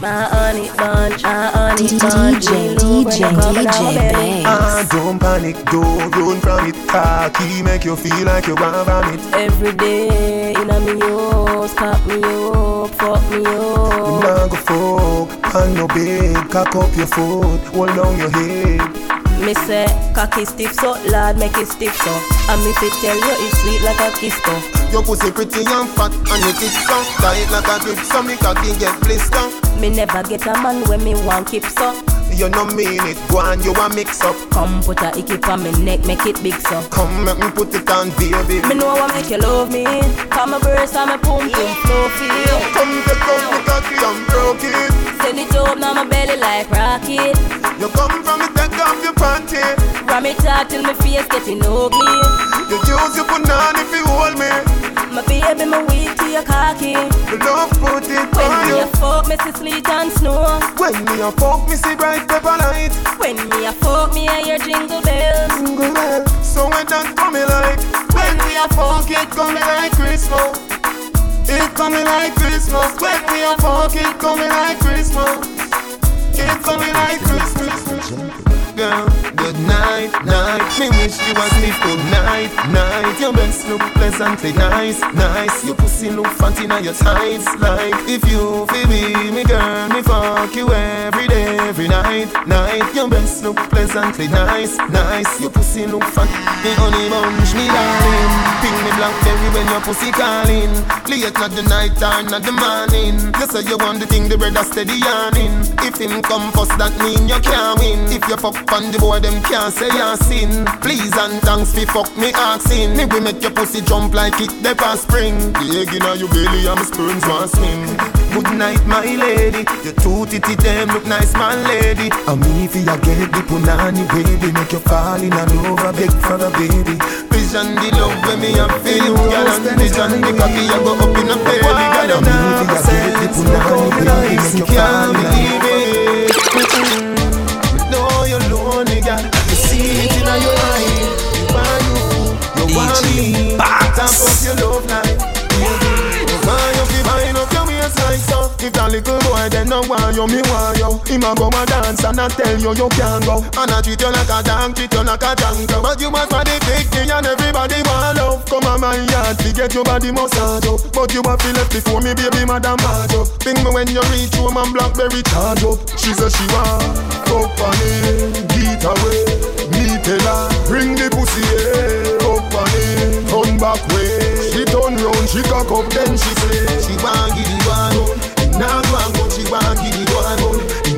My honey bunch, my honey bunch. DJ, DJ, DJ, babe. Ah, don't panic, don't run from it. Cocky make you feel like you want vomit. Every day in a me house, pop me up, fuck me You up. nah go fuck on no bed, cock up your foot, hold down your head. Me say, cocky stiff so, lad make it stiff so. And me fit tell you it's sweet like a kiss so. Your pussy pretty and fat and your tits so Tight like a grip so me cocky get blister Me never get a man when me want keep so. You no mean it, go on you a mix up Come put a icky on me neck, make it big so. Come make me put it on baby Me know what make you love me. Come a burst and me pum pum fluffy. Come take up me cocky and broke it Send it up now my belly like rocket. You come from me take off your panty Ram it out till my face getting ugly. You use your banana if you hold me My baby, my weak to your cocky. You love put it When on me a fuck, me see sleet and snow. When me a fuck me see bright pepper light. When me a fuck, me hear jingle bells. Jingle bell So when that coming like. When we a fuck it coming like Christmas. It coming like Christmas. When we a fuck it coming like Christmas. It coming like Christmas Girl, good night, night. Me wish you was me good night, night. Your best look pleasantly nice, nice. Your pussy look fat in your tights. Like if you feel me, me girl Me fuck you every day, every night, night. Your best look pleasantly nice, nice. Your pussy look fat, me honey bunch, me darling. Ping me blackberry when your pussy calling. Late not the night or not the morning. You say you want the thing, the brother steady yarning If him come first, that mean you can't win. If you fuck on the boy, them can't say you sin. Please and thanks fi fuck me asking. Me we make your pussy jump like it past spring. The egg inna your belly and my sperms want swim. Good night, my lady. Your two titty them look nice, my lady. And me fi ya get the punani baby, make you fall in love, I beg for a baby. Vision the love when me for you, girl, and vision the cocky I go up in a belly, girl. And me fi ya get the punani baby, make you fall in little boy then no want you, me want you. Him a go a dance and I tell you you can't go. And I treat you like a dog, treat you like a jungle. But you must for the thing and everybody want love. Come on my yard, to get your body massage up. But you a feel left before me, baby, madam hard up. Ping me when you reach home and blackberry charge up. She say she want up on it, beat away. Me tell her, bring the pussy here, up on it, turn back way. She turn round, she cock up, then she say, she want give it one, now go and go, she want give it one,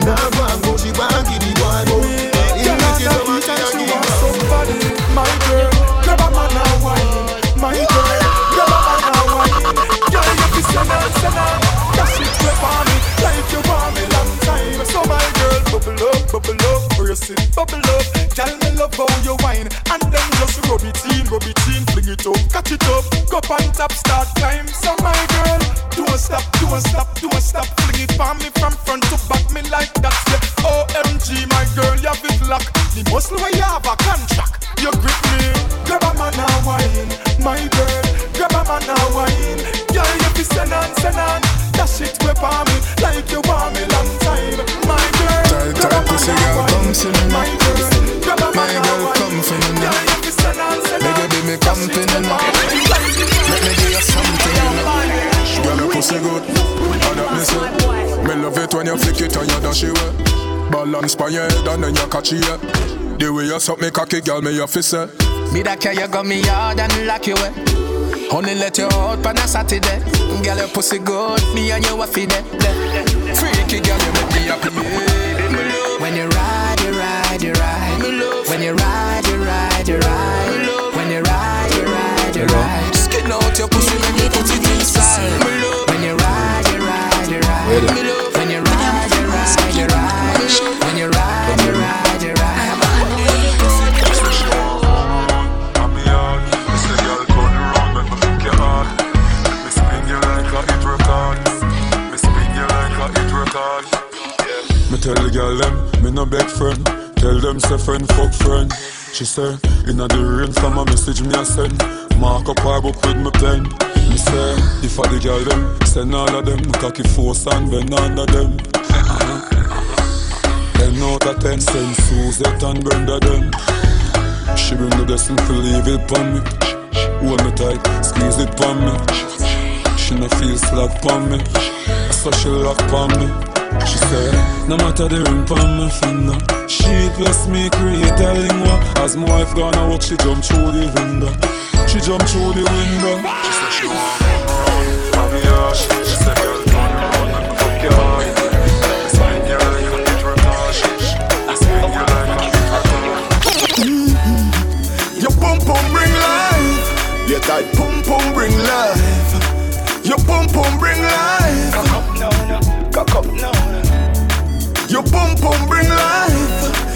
now go and go, she want give it one. Girl, I got it and she want somebody. My girl, grab a man and wine. My girl, grab a man and wine. Girl, you fi send her, send her. Dash it up on me like you want me long time. So my girl, bubble up, bubble up, brace it, bubble up. Me love how you wine, and then just rub it in, rub it in, fling it up, catch it up, go on top, start climb. So my girl, don't stop, don't stop, don't stop, fling it for me from front to back, me like that. Yeah. OMG, my girl, you have it lock. The muscle where you have a contract, you grip me. Grab a man and wine, my girl. Grab a man and wine, girl, you fi send on, send on. Dash it whip on me like you want me long time, my girl. Tight, a tight pussy girl, come see me my girl. Grab a My man girl, wine, come for me now. girl, you fi send on, send on. You be me company now. Pussy good, and that me say. Me love it when you flick it and you dash it away. Balance by your head and then you catch it. The way you suck me cocky, girl, me your fist say. Me that care you got me hard and lock you away. Only let you out on a Saturday. Girl, your pussy good, me and you a feed it. Freaky girl, you make me happy. yeah. When you ride, you ride, you ride. When you ride, you ride, you ride. When you ride, you ride, you ride. Skin out your pussy, She say, inna the rain from a message me a send. Mark up her book with me pen. Me say, if I the girl them, send all of them. Cocky force and bend under them. 10 out of 10. Send Suzette and Brenda them. She bring the blessing to leave it pon me. Hold me tight, squeeze it pon me. She no feel slack pon me. So she lock pon me. She said, no matter the ring pon my finger. She plus me create a lingua. As my wife gonna walk, she jump through the window. She jump through the window. She said she want more. Mommy, yeah. She said, girl, turn around and fuck your heart. Swing you like a guitar touch. Swing you like a guitar touch. Your pum bring life. Your tight pum pum bring life. Your pum pum bring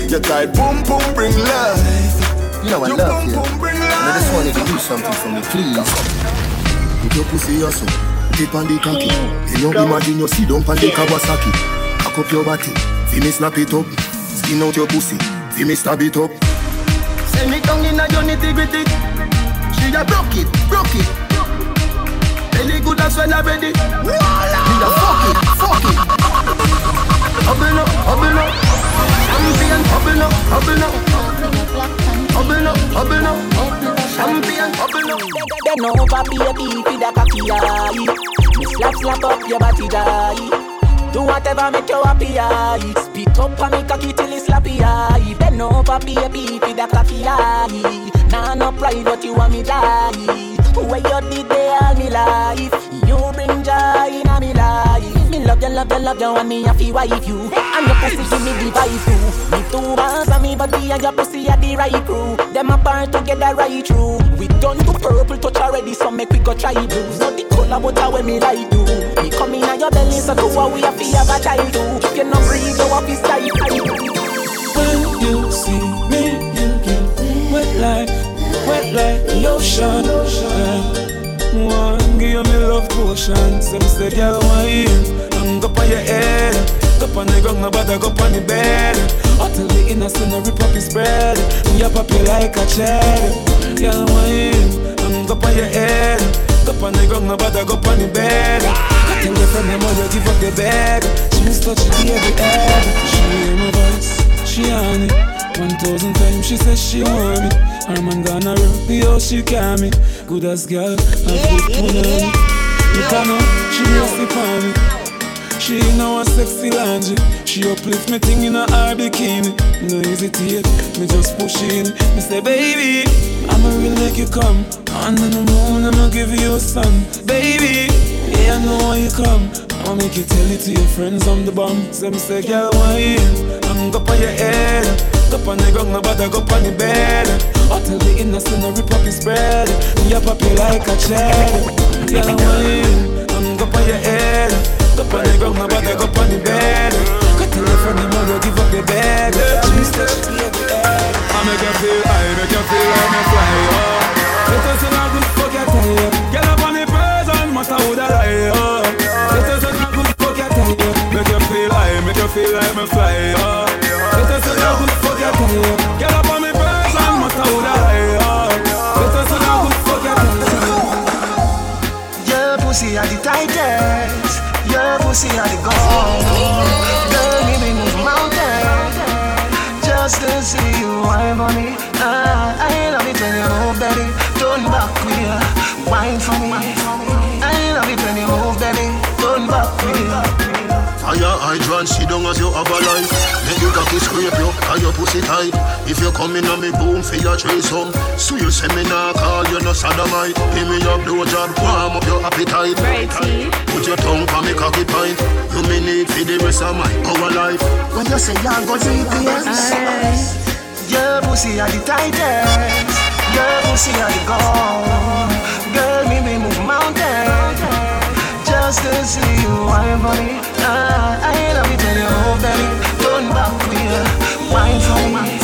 Your tight pum pum bring life. You know I Your love you. bring I just wanted to do something for me, please. Put your pussy hustle, tip on the cocky. You know, imagine you sit down on the Kawasaki. Cock up your body, see me snap it up. Skin out your pussy, see me stab it up. Send me down in a your nitty gritty. She a broke it, broke it. Belly good as well already. Me a fuck it, fuck it. Hubble up, hubble up. Champion, hubble up, hubble up. Hubble up, hubble up. Champion, hubble up. Bend over, baby, feed a cocky eye. Me slap, slap up your body, die. Do whatever make you happy, aye. Spit up on me cocky till it's slappy, aye. Bend over, baby, feed a cocky eye. Nah, no pride, but you want me die. Where you did they all me life. Me love you, love you, and me a fi wife you. And your pussy give me the vibe too. Me two bars and me body and your pussy are the right crew. Them apart together right through. We done to purple touch already, so make we go try blue. So the color but how me like do. Me come in at your belly, so to what we have to have a child do. If you not breathe, you have to stay When you see me, you get wet like, wet like the ocean. One give me love potion. Some say, girl, wine. I'm up on your head. Go on the ground, nobody go on the bed. The innocent no rip up his. Me a pop you like a cherry. Girl, wine. I'm up on your head. Go on the ground, nobody go on the bed. I tell your friend, I'm give up the bed. She miss touch the baby head. She hear my voice. She on it One thousand times she says she want me Her man gonna rock the how she can me Good as girl, I put one on me You can know, she be on me She know a sexy laundry She uplift me thing in her bikini. No hesitate, me just push in. Me say baby, I'ma really make you come. Under the moon, I'ma give you a sun. Baby, yeah I know why you come. I'ma make you tell it to your friends I'm the bomb Some say girl why I'm go on your head. Go on the ground, nobody go on the bed. I tell the innocent I rip up his bread Me a pop you like a cherry. Girl why I'm go on your head Go on the ground, nobody go on the bed tell your friend them all you give up your bed She said she the I make you feel high, make you feel like me fly up Let us in a good fuck your tail Get up on the person, matter who the lie up Let us in a good fuck your tail Make you feel high, make you feel like me fly up Let us in a good fuck your tail Get up on me person, matter who the lie up Let us in a good fuck your tail Your pussy are the tightest. Your pussy are the gold. Girl, me be move mountains just to see you wine for me. Ah, I love it when you move, baby. Turn back you, wine for me. Fire hydrant, sit down as you have a life. Make you cocky scrape you, and your pussy tight. If you come in on me boom, for your threesome So you say me nah call you no sodomite. Give me your blowjob, warm up your appetite. Put your tongue on me cocky pint. You me need for the rest of my our life. When you say you're gonna GPS, your pussy are the tightest. Your pussy are the gold. Girl, me be move mountains just to see you wine for me. Ah, I love it when you move, baby. Turn back you, wine for me.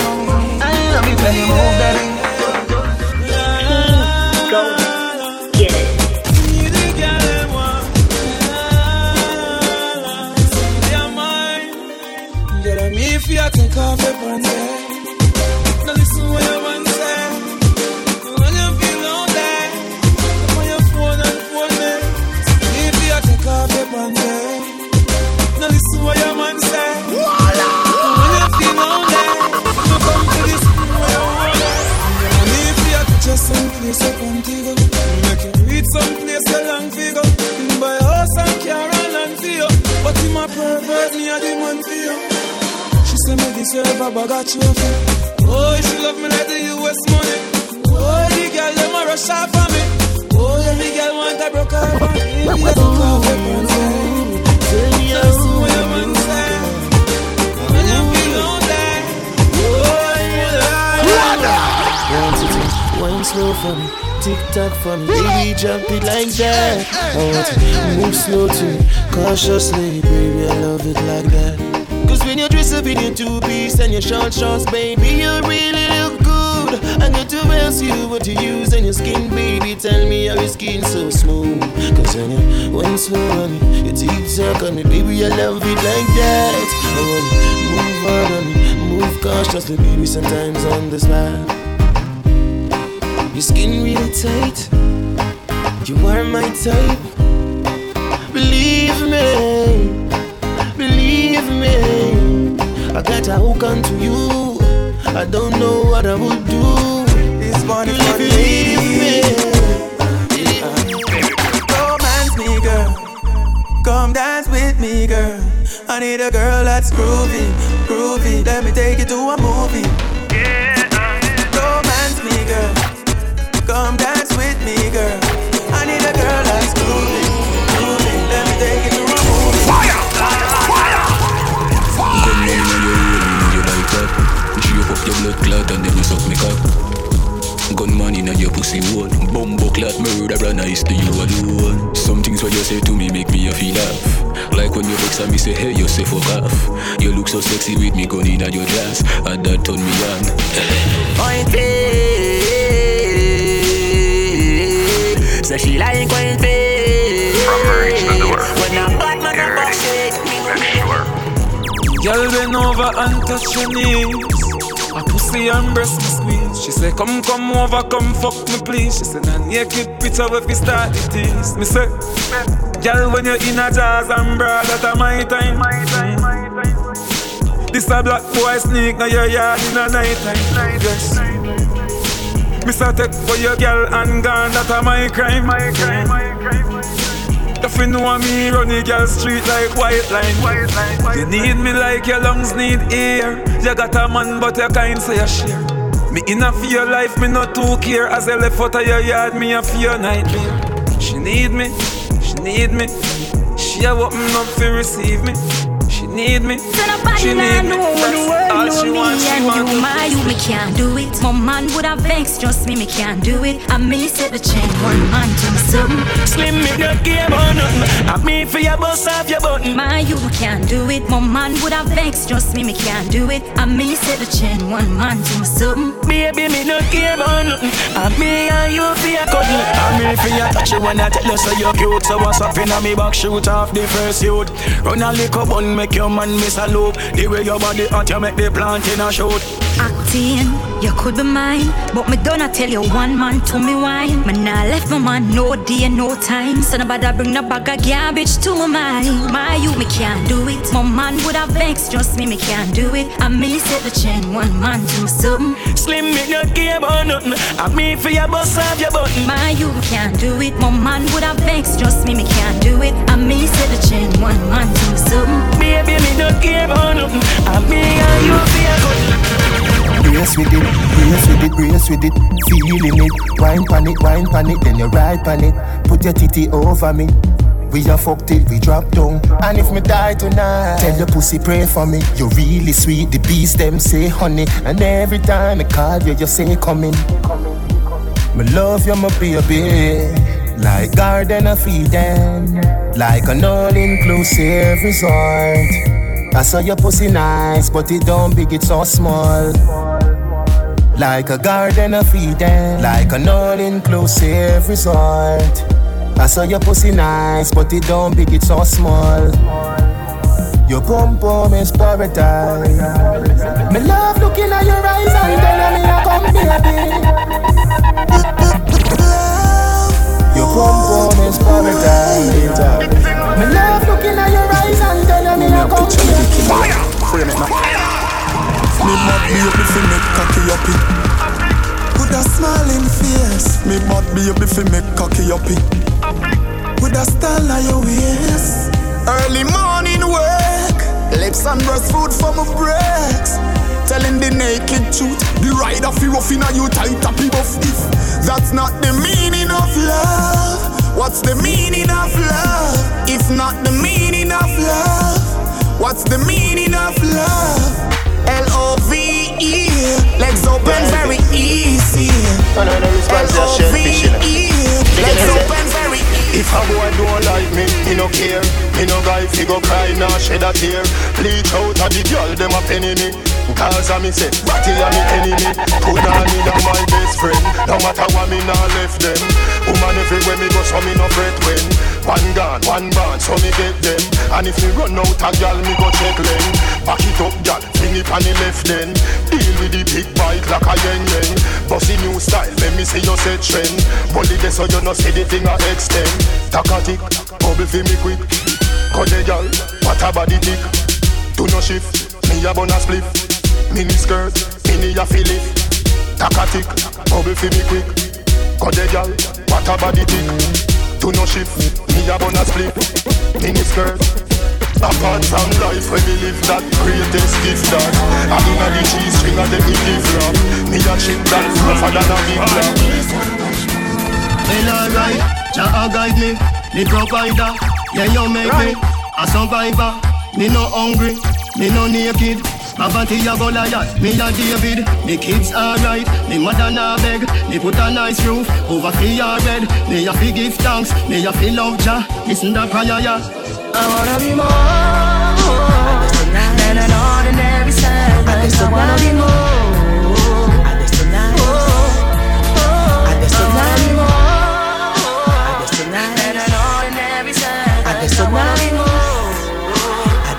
I love it when you move, baby. You. Make you reach some place you long for go. Buy a house and car and land for you. But him a pervert, me a the man for you. She say me deserve a bag of trophy. Oh, she love me like the US money. Oh, the girl them a rush off for me. Oh, every girl want a broke her back. Baby, I took off your pants. Tell me how what your man say. When you feel lonely. Oh, Wine slow for me, tick tock for me, baby jump it like that. I want to move slow too, cautiously, baby I love it like that. Cause when you dress up in your two piece and your short shorts, baby you really look good. I got to ask you what you use on your skin, baby. Tell me how your skin so smooth. Cause when you wine slow on me, your tick tock on me, baby I love it like that. Oh, I wanna move on on me, move cautiously, baby. Sometimes on the spot. Your skin really tight. You are my type. Believe me, believe me. I got a hook onto you. I don't know what I would do. This one is for Believe me. Romance me, girl. Come dance with me, girl. I need a girl that's groovy, groovy. Let me take you to a movie. Come dance with me, girl. I need a girl that's groovy, groovy. Let me take you to a movie. Fire, fire, fire. Gun money in your roll, in your bike up. Up your blood clot and then you suck me cock. Gun money in your pussy hole. Bumbo clot murder and I to you alone. Some things what you say to me make me a feel laugh. Like when you vex and me say hey you say fuck off. You look so sexy with me gun in your glass. And that turn me on. Point fake. So she like point fake. When I'm bad man, I'm back shake. Girl bend over and touch your knees. A pussy and breast me squeeze. She say, Come, come over, come fuck me, please. She say, Nah, naked picture if we start it is. Me say, Girl, when you're in a jazz and bra, that a my time. This a black boy sneak now your yard in a night time. Yes. Me say take for your girl and gone, that a my crime. My crime. If you know me, run the girl street like white line. white line You need me like your lungs need air. You got a man, but you kind so you share. Me enough for your life, me not too care. As I left out of your yard, me a fear nightmare. She need me, she need me. She a open up to receive me. Need me, she need me. That's all she wants, she want you, my you, me can't do it. My man would have vexed, just me, me can't do it. I me set the chain, one man to me something. Slim me not care about nothing. I me for your bust off your button. My you can't do it. My man would have vexed, just me, me can't do it. I me set the chain, one man to me something. Baby, me not care about nothing. I me and you for your cuddle. I me for your touch when I tell you so you're cute. So what's up in a me back shoot off the first youth. Run a little bun, make your man miss a loop. The way your body hot, you make the plant in a shoot. Acting, you could be mine, but me don't tell you one man to me wine. Me nah left my man no day, no time. So nobody bring no bag of garbage to my mind. My you, me can't do it. My man would have vexed, just me, me can't do it. I me set the chain, one man to me something. Slim me not care about nothing. I me for your bust off your button. My you can't do it. My man would have vexed, just me, me can't do it. I me set the chain, one man to me something. Baby, me not care about nothing. I me and you for your cuddle. Brace with it, brace with it, brace with it. Feeling it, wine pan it, wine pan it, then you ride pan it. Put your titty over me. We a fuck till we drop down. And if me die tonight, tell your pussy pray for me. You're really sweet, the bees them say honey. And every time I call you, you say coming. Me love you, my baby. Like garden of Eden, like an all-inclusive resort. I saw your pussy nice, but it don't big, it's so small. Like a garden of Eden, like an all-inclusive resort. I saw your pussy nice, but it don't big, it's so small. Your pum pum is paradise. Me love looking at your eyes and telling me I come baby. Pum pum is paradise. Me love looking at your eyes and telling me I come baby. Frame it now. Me mad baby fi make cocky up it. Put a smiling face. Me bad baby fi make cocky uppy. With a style of your waist. Early morning work. Lips and breast food for my breaks. Telling the naked truth. The rider fi rough inna you tight up buff. If that's not the meaning of love, what's the meaning of love? If not the meaning of love, what's the meaning of love? L O V E. Legs open very easy. L O V E. Legs open very easy. If a boy don't like me, me no care. Me no guy fi go cry nor shed a tear. Bleach out a the girl them a penny me. Cause I me say, Ratty a me enemy Put on in a my best friend No matter what me nah left them Woman everywhere me go so me no fret when One gun, one band, so me get them. And if me run out a gal, me go check them. Back it up gal, fling it on the left then. Deal with the big bike like a yen yen. Bossy new style, let me see your set trend. Bully this so you no see the thing I extend. Takatik, bubble fi me quick. Cut the gal, what a body tick. Do no shift, me a bun a spliff. Mini skirt, mini a fillet Takatik, bubble fi me quick. Cut the gal, what a body tick Do no shift, me a bun a split. Mini skirt. Apart from life when we live that greatest gift that I mean a the cheese string and then me give rap Me a chip that rougher than a big black Well alright, Jah guide me, me provider Yeah you make me a survivor. Me no hungry, me no naked Avanti a Goliath, me a David. Me kids alright, me mother na beg. Me put a nice roof over fi your bed. Me a fi give thanks, me a fi love Jah. Listen the prayer ya I wanna be more. Than an ordinary servant. I wanna be more. I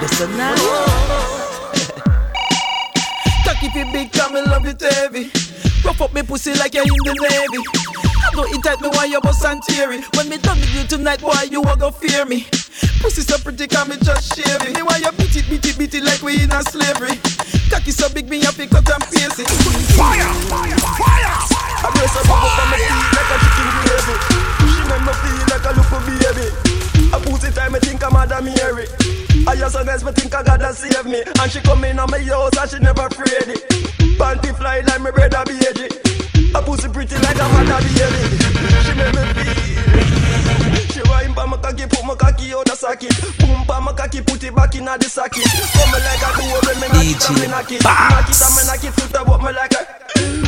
just tonight it heavy. Rough up me pussy like you're in the navy. I know it tight me why you bust and tear it. When me done with you tonight, boy, you a go fear me. Pussy so pretty, come me just shave it. Me why you beat it, beat it, beat it like we in a slavery. Cocky so big, me have to cut and paste it. Fire, fire, fire. I dress up up on my feet like a chicken gravy. She make me feel like a little baby. A pussy time, me think I'm Madam Mary. I just honest, me think I gotta save me. And she come in on my house and she never afraid it. Panty fly like my brother baby. A pussy pretty like a mother baby. She make me feel. She wine pa my cocky, put my cocky out the socket. Boom pa my cocky, put it back in the socket. Come me like a door when me knock it me knock it. Knock it me knock it, foot up me like.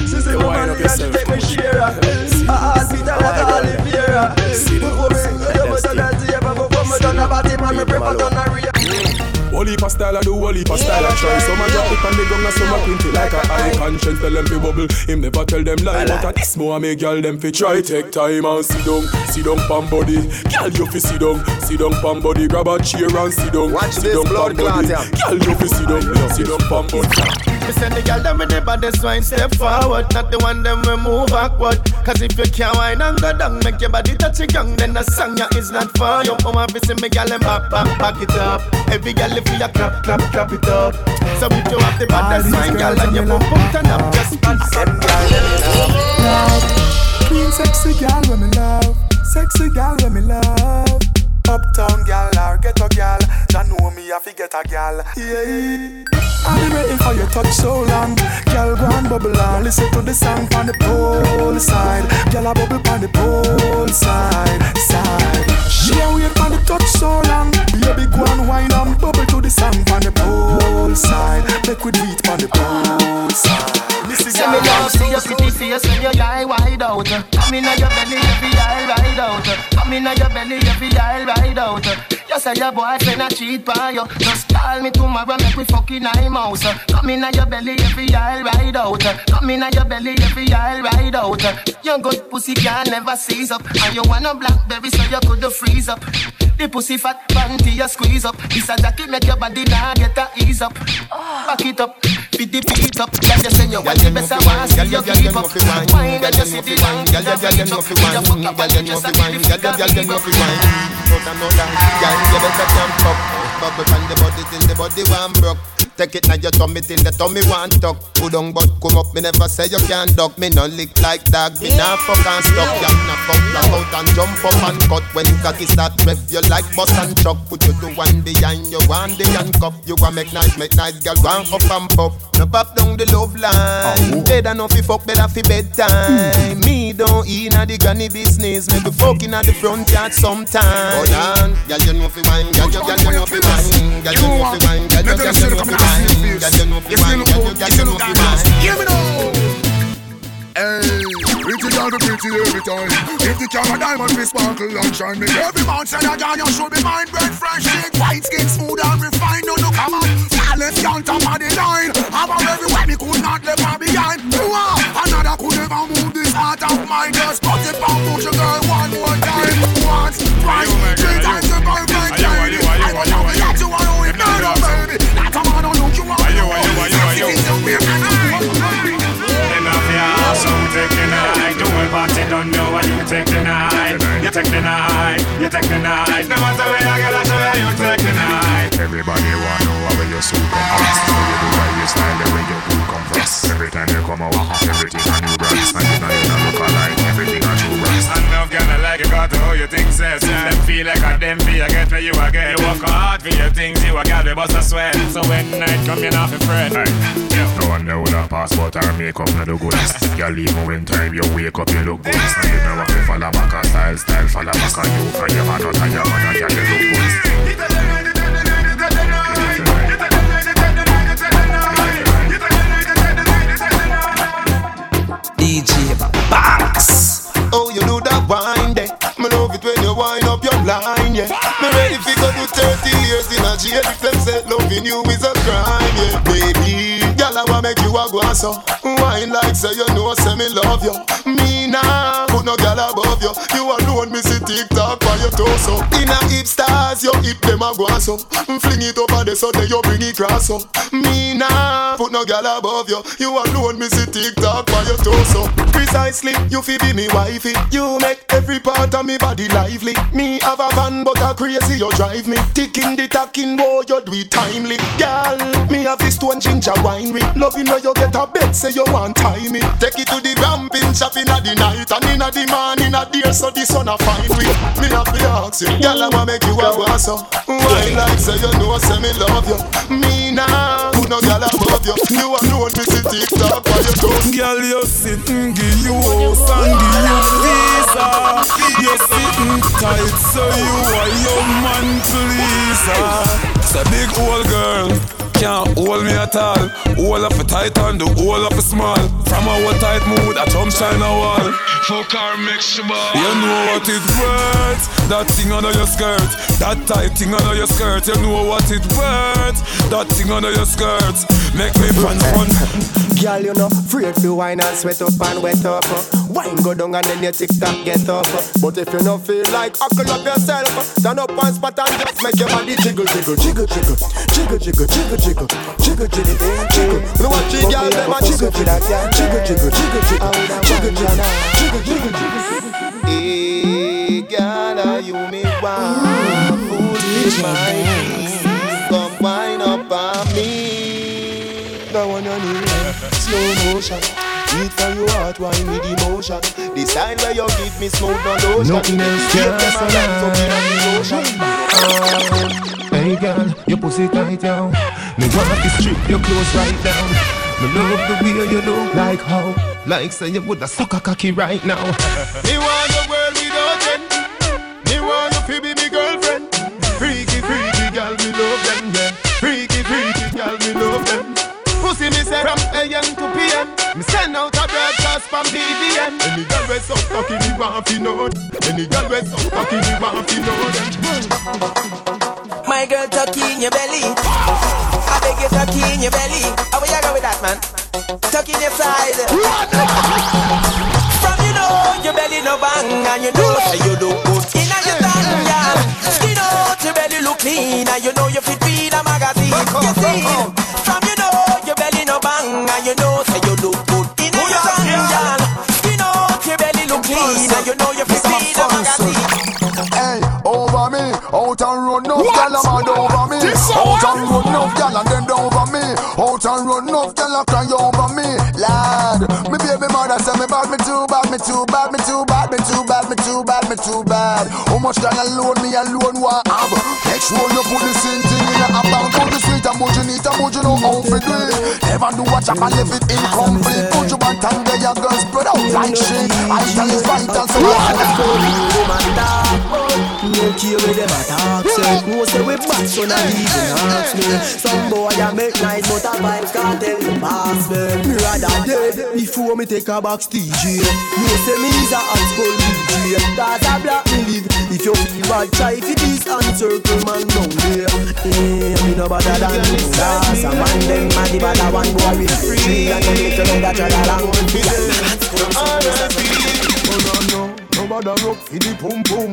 She say, woman, you can take me share. A heartbeat like a Oliveira. Before me go, you have done the ever before me done a body, man, me prefer done a real. Whole heap style I do, whole heap style I try Some a drop it on the ground and some a print it like a eye Conscience. Tell them fi bubble, him never tell them lie But a this more make y'all them fi try Take time and sit down, sit down pan body. Girl you fi sit down, sit down pan body. Grab a chair and sit down, Watch sit down blood pan body. Girl you fi sit down, sit down pan body Me send the girl them with the baddest wine step forward. Not the one them we move backward. Cause if you can't wine and go down Make your body touch a gang Then the song ya is not for you. Oh my see me girl them back, back, back it up. Every girl if you clap, clap, clap it up. So if you have the baddest wine girl And you pump, pump, turn up Just back them girl Queen sexy gal when me love, sexy gal when me love. Uptown gal or ghetto gal, ya know me I fi get a gal. Yeah, I've been waiting for your touch so long. Gal go and bubble on, listen to the song on the pole side. Gal a bubble on the pole side, side. She a wait for the touch so long. Baby go and wine and bubble to the song on the pole side. Make we do it on the pole side. Say me love see your pretty face when your eye wide out. Come inna your belly, every eye ride out. Come inna your belly, every eye ride out. You say your boyfriend a cheat by you. Just call me tomorrow, make we fucking eye mouse. Come inna your belly, every eye ride out. Come inna your belly, every eye ride out. Your good pussy can never seize up, and you want a blackberry so you could freeze up. The pussy fat, panty you squeeze up. This a jacket make your body now get a ease up. Back it up, feed the feet up. Girl, you say you want the best I want, see you keep up. Wine when you see the wine, girl, you you know fi wine. Girl, you know fi wine, girl, you you know fi wine. No, no, no, girl, you better jump up. Bubble on the body till the body one broke. Take it now your tummy till the tummy want tuck. Put on but come up, me never say you can't duck. Me no lick like dog, me nah fuck and stuck. You nah fuck black out and jump up and cut. When cocky start rep, you like bust and chuck. Put you to one behind you, one the handcuff. You want make nice, make nice, girl, go up and pop. No pop down the love line. Oh. Better no fi fuck, better fi bedtime. Me don't inna the granny business. Maybe fuck inna the front yard sometime. Hold on, girl, you know fi wine, girl, you, girl, you know fi wine, girl, you know fi wine, girl, you, girl, you know fi wine, girl, you know fi wine, girl, you, know fi wine. Hear me now. Hey, pretty girl pretty every time. If the camera diamond be sparkle and shine, me every say that John you should be mind red fresh, shake white skin smooth and refined. No no come on, flawless on top of the line. Her everywhere me could not let her behind. Wow, another could never move this heart of mine. Just cut it from push a girl one more time. Once, twice, oh three times the Come on, don't look, you want to know ayo, ayo. Enough, yeah, so take the night. The whole party don't know what you take the night. You take the night, you take the night. No matter where I get, I show you take the night. Everybody wanna know how you so come from. So you do right, you style the way you do come from. Every time you come out, everything a new brass. And you know you don't look alike, everything a true brass. Enough girl like you got to how you think says yeah. Them feel like a them feel I get where you again You work hard for your things, you a gal we bust a sweat So when night come you're not fret Hey, no one know that passport or makeup no do good Girl even when time you wake up you look good And you know what you follow back a style, style follow back a you Cause your man not and your man you look good DJ Banks. Oh, you do that wine there. Me love it when you wind up your line, yeah. Me ready fi go do 30 years in a jail if them say loving you is a crime, yeah. Baby, girl, I wanna make you a go so. Wine like say you know, say me love you. Me nah, put no girl above you. You alone, me see TikTok by your torso. In a hip stars, your hip them a go so. Fling it over the so then you bring it cross so. Me nah, put no girl above you. You alone, me see TikTok by your torso. Precisely, you fi be me wifey. You make every part of me body lively. Me have a van, but a crazy you drive me. Ticking the tacking, boy, you do it timely. Girl, me have this stone ginger winery. Love you know you get a bed, say you want tie me. Take it to the ramping shop in the night and in the morning a dear, so the sun a fine we. Me have to ask girl, I wanna make you a go so. Why like say you know, say me love you. Me nah, put no girl above you. You alone, me see TikTok your toes. Girl, you sitting, give you house and give you visa. You sitting tight, so you are your man pleaser. Ah. It's a big old girl can't hold me at all. All of a tight and the all of a small. From our tight mood, I jump China wall. Fuck our Mexico. You know what it worth. That thing under your skirt. That tight thing under your skirt. You know what it worth. That thing under your skirt. Make me pants fun. Girl, you know, free to wine and sweat up and wet up. Wine go down and then your tick tock get up. But if you no feel like, huckle up yourself. turn up one spot and just make your body jiggle, jiggle, jiggle, jiggle, jiggle, jiggle, jiggle. jiggle jiggle, jiggle, jiggle. You watch the girl them a jiggle, jiggle, jiggle, jiggle, jiggle, jiggle, jiggle, jiggle, jiggle, jiggle. Hey, girl, are you me want? Food with my knees. Come wine up on me. One on you, slow motion. Beat from your heart, wine with emotion. The style where you give me smooth no lotion. Nothing else can a dance up in the ocean. Hey girl, your pussy tight down. Me want to strip your clothes right down. Me love the way you look like how, like say you woulda suck a cocky right now. Me want the world without end. Me want you to be me girlfriend. Freaky, freaky girl, me love them, yeah. Freaky, freaky girl, me love them. Pussy me say from AM to PM. Me send out a broadcast from BBM. Any girl we so cocky, me want to know. Any girl we so cocky, me want to know them. My girl, tuck in your belly. I beg you, tuck in your belly. How will you go with that, man? Tuck in your side. From you know your belly no bang, and you know say you look good. In a your stand, yeah. Skin out your belly look clean, and you know you fit read a magazine. You see? Much time alone me alone want have? Make sure you put the same thing in a bank. Put the sweet and bougie neat and bougie know how to do it. Never do a chop and leave it incomplete. Put your back and get your girl spread out like shit. I tell it's vital so I woman talk No care with them attack Say, no say we bad so not even ask me Some boy a make nice but a vibes can't tell the pass me Me rather dead before me take a box DJ No say me is a hot school DJ That's a black me live If you feel bad try for this and circle man down there Yeah, me no better than you That's a man them man the better one boy with free And you need to know that you're the wrong R.I.P. Oh no no Nobody rock for the pum pum.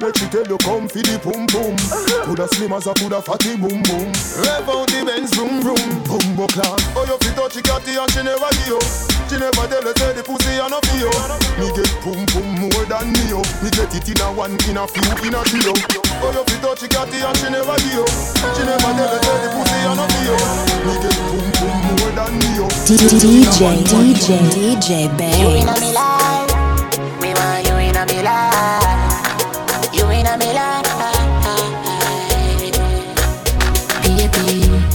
Make she tell you come for the pum pum. Coulda slim as a coulda fatty boom boom. Rev out the Benz vroom vroom. Bumbo clan. Oh you fit touch catty and she never give you. She never tell you say the pussy a no for you. Me get pum pum more than me yo. Me get it in a one, in a few, in a trio. Oh you fit touch catty and she never give you. She never tell you say the pussy a no for you. Me get pum pum more than me yo. DJ, DJ, DJ, Bay. You in a life, a me life. You in a me life.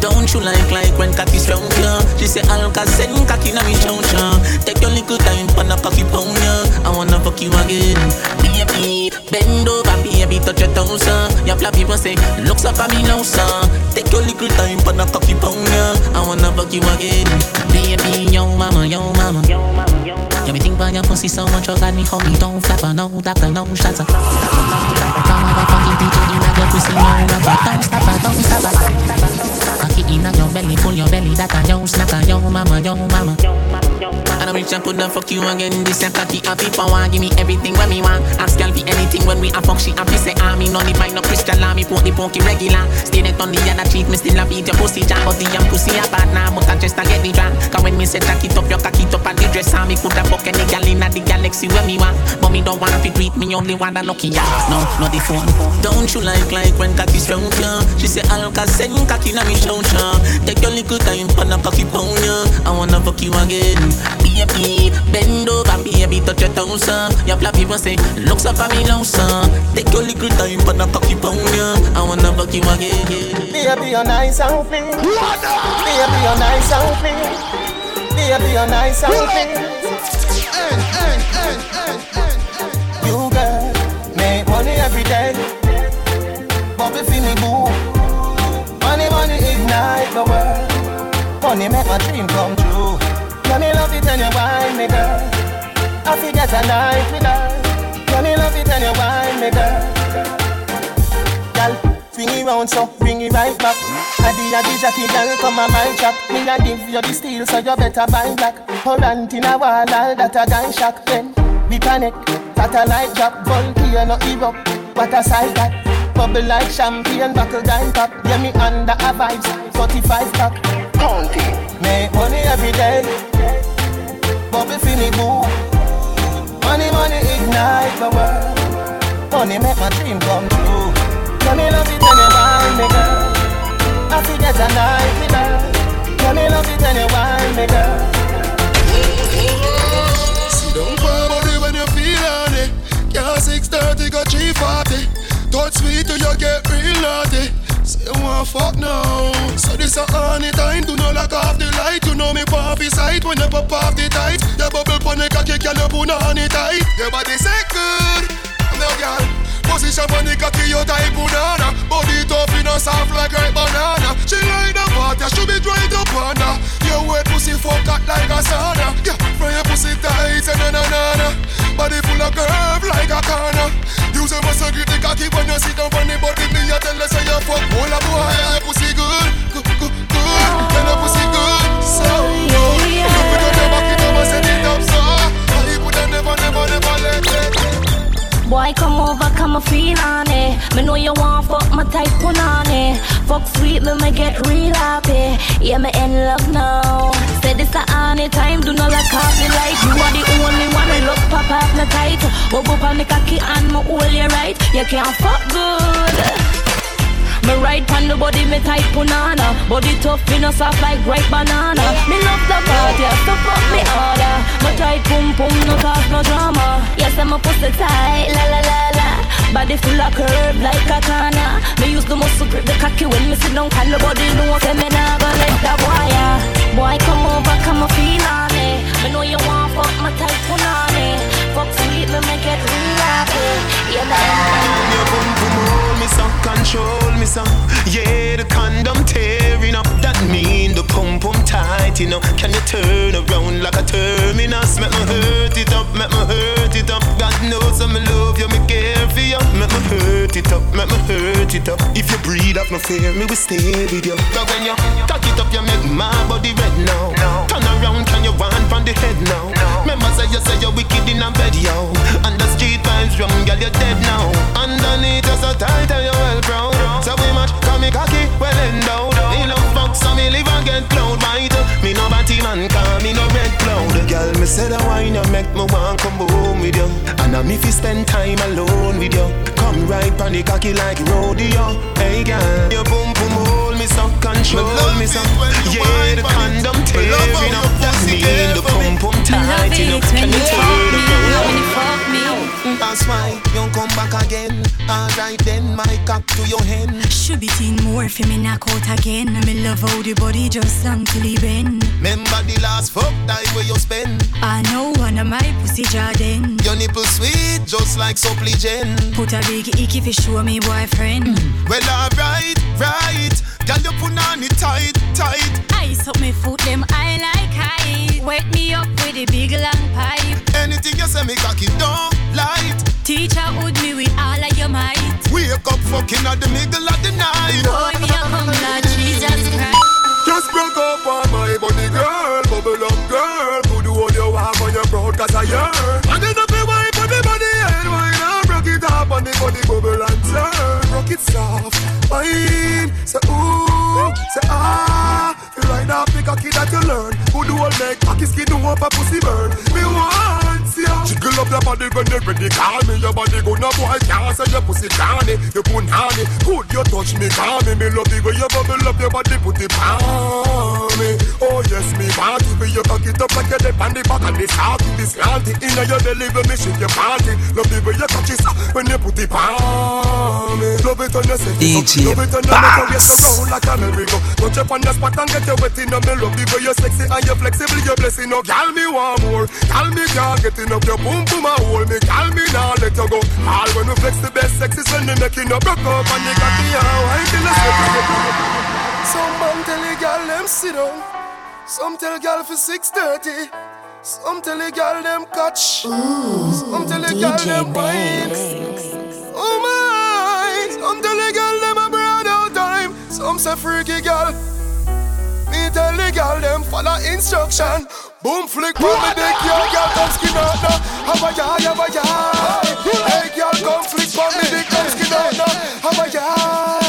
Don't you like like when cocky strong ya? She say Alka send cocky na me chow chow. Take your little time for the cocky pound ya. I wanna fuck you again. Baby, bend over, baby, touch your toes uh. Your flap people say looks up at me now son. Take your little time for the cocky pound ya. I wanna fuck you again. Baby, yo mama, yo mama, yo mama. Yeah, me think about your pussy so much, you got me me don't flap her, no doctor, no shots. Come over, fucking DJ, you like your pussy, no rubber. Don't stop her, don't stop her. Cocky in your belly, pull your belly, that a yo snacker, yo mama, yo mama. And I don't reach and put the fuck you again. This a cocky happy power, give me everything when me want. Ask girl for anything when we a fuck, she happy say ah me no need mind no Christian law, me put the pokey regular. Stay net on the other cheek, me still a beat your pussy jam, but the young pussy a bad now, but I just a get the drunk. Cause when me say jack it up, your cocky up and the dress on me, coulda fuck any gal inna the galaxy when me want. But me don't wanna fit with me, only wanna lucky ya. No, not the phone. Don't you like like when cocky strong ya? She say Alka send cocky na me show ya. Take your little time for the cocky pound ya. I wanna fuck you again. Baby, bend over, baby, touch your toes uh. Your flat people say looks up at me now son. Take your little time for the cocky pound ya. I wanna fuck you again. Baby, you're nice and clean. Baby, you're nice and clean. Baby, you're nice and clean. You girl make money every day. Bobby feel me boo. Money, money ignite the world. Money make my dream come true. Let me love it and you wine me girl. I forget a night with her. Let me love it and you wine me girl. Girl, swing it round so bring it right back. Adi adi jockey girl come on my track. Me a give you the steel so you better buy black. Current in a wall all that a gun shock. Then we panic, satellite drop, volcano erupt. What a sight that. Bubble like champagne, buckle down top. Yeah, me under a vibes, 45 pack. County. Make money every day. Bubble feel me boo. Money, money ignite the world. Money make my dream come true. Me love it when you wine me, girl. I forget a night her. Let me love it when you wine me, girl. Sit down for body when you feel on it. Girl, 630 got 340. Touch sweet till you get real naughty. You want fuck now. So this a honey time. Do not lock off the light. You know me pop sight when you pop off the tight. Your bubble pon the cocky, girl, you put on it tight. Your body say good. No girl. Position on the cocky, you type banana Body tough, you know soft like ripe banana She like the yeah, she be up on her Your wet pussy fuck hot like a sauna Yeah, from your pussy tight na na na na Body full of a corner Use a muscle grip the cocky when you sit down on the body Me a tell you say you fuck all a boy Your pussy good, good, good, good Tell your pussy good, so good You put your back so I put a never, never, never let it Boy, come over, come and feel on it. Me know you want fuck my type on it. Fuck sweet, me me get real happy. Yeah, me in love now. Say this a honey time, do not like off me like you are the only one. Me look pop off me tight. Bubble up me cocky and me hold you right. You can't fuck good. Me ride pan the body, me tight punana. Body tough, me no soft like ripe banana. Me love the party, so fuck me harder. My tight pum pum, no talk, no drama. Yes, I'm a pussy tight, la la la la. Body full of curve like a corner. Me use the muscle grip the cocky when me sit down, can the body know say me nah go let that boy. Boy, come over, come and feel on me. Me know you want fuck my tight punani. Fuck sweet, let me it real happy. Yeah, nah. Me so, control me so. Yeah, the condom tearing up. That mean the pum pum tight, you know. Can you turn around like a terminus? Make me hurt it up, make me hurt it up. God knows I'm love you, me care for you. Make me hurt it up, make me hurt it up. If you breathe up no fear, me will stay with you. But when you cock it up, you make my body red now. Turn around, can you want from the head now? Remember say you say you're wicked in a bed, yo. And the street vibes wrong, girl, you're dead now. Underneath you're so tight and you're well proud. So we match, call me cocky, well endowed. Me love fuck, so me live and get cloud white. Me no batty man, call me no red cloud. Girl, me say the wine you make me want come home with you. And I'm if you spend time alone with you. Come right on the cocky like rodeo. Hey girl, your boom boom hold me so, control me so. Yeah, the condom tearing up. That mean the pum pum tight, you know. Can you turn around? That's why you come back again. Alright then, my cock to your hand. Should be teen more for me knock out again. Me love how the body just long till he bend. Remember the last fuck time where you spend. I know one of my pussy Jordan. Your nipple sweet, just like supply gen. Put a big icky fi show me boyfriend. Well, alright, right. Girl, you put on it tight, tight. Ice up me foot, them I like high. Wet me up with a big long pipe. Anything you say, me cocky don't light. Teacher would me with all of your might. Wake up fucking at the middle of the night. Boy, me a come like Jesus Christ. Just broke up on my body, girl. Bubble up, girl. Put the all you have on your proud, cause I yearn. And then up on the body, bubble and turn. Rock it soft, wine. Say ooh, say ah. You ride off the cocky that you learn. Who do all make cocky skin do up a pussy burn. Me want ya. Jiggle up your body when you ready. Call me your body gonna boy can't say your pussy canny. You punani, good you touch me, call me. Me love the way you bubble up your body, put it on me. Oh yes, me want it. When you cock it up like you're on the back and this heart, this slanty. Inna your belly when me shake your panty. Love the way you touch it when you put it on me. Love it when you set up. Love it when you make your waist around like a merry-go. Touch up on the spot and get you wet in the middle. The way you sexy and you flexible, you blessing. Oh, no, gal me want more. Gal me can't get enough. Your boom boom a hole me. Gal me now let you go. All when we flex the best sex is when making up. Broke up and got me out. I ain't Some man tell the gal them sit down. Some tell gal for 6.30. Some tell the gal them catch. Some tell gal them wine. Oh my. Some tell the gal them a time. Some say freaky gal. Tell the gal them follow instruction. Boom flick on me dick, yo, gal come skin out now. Have a yah, have a yah. Hey, gal come flick on me dick, come skin out now. Have a yah.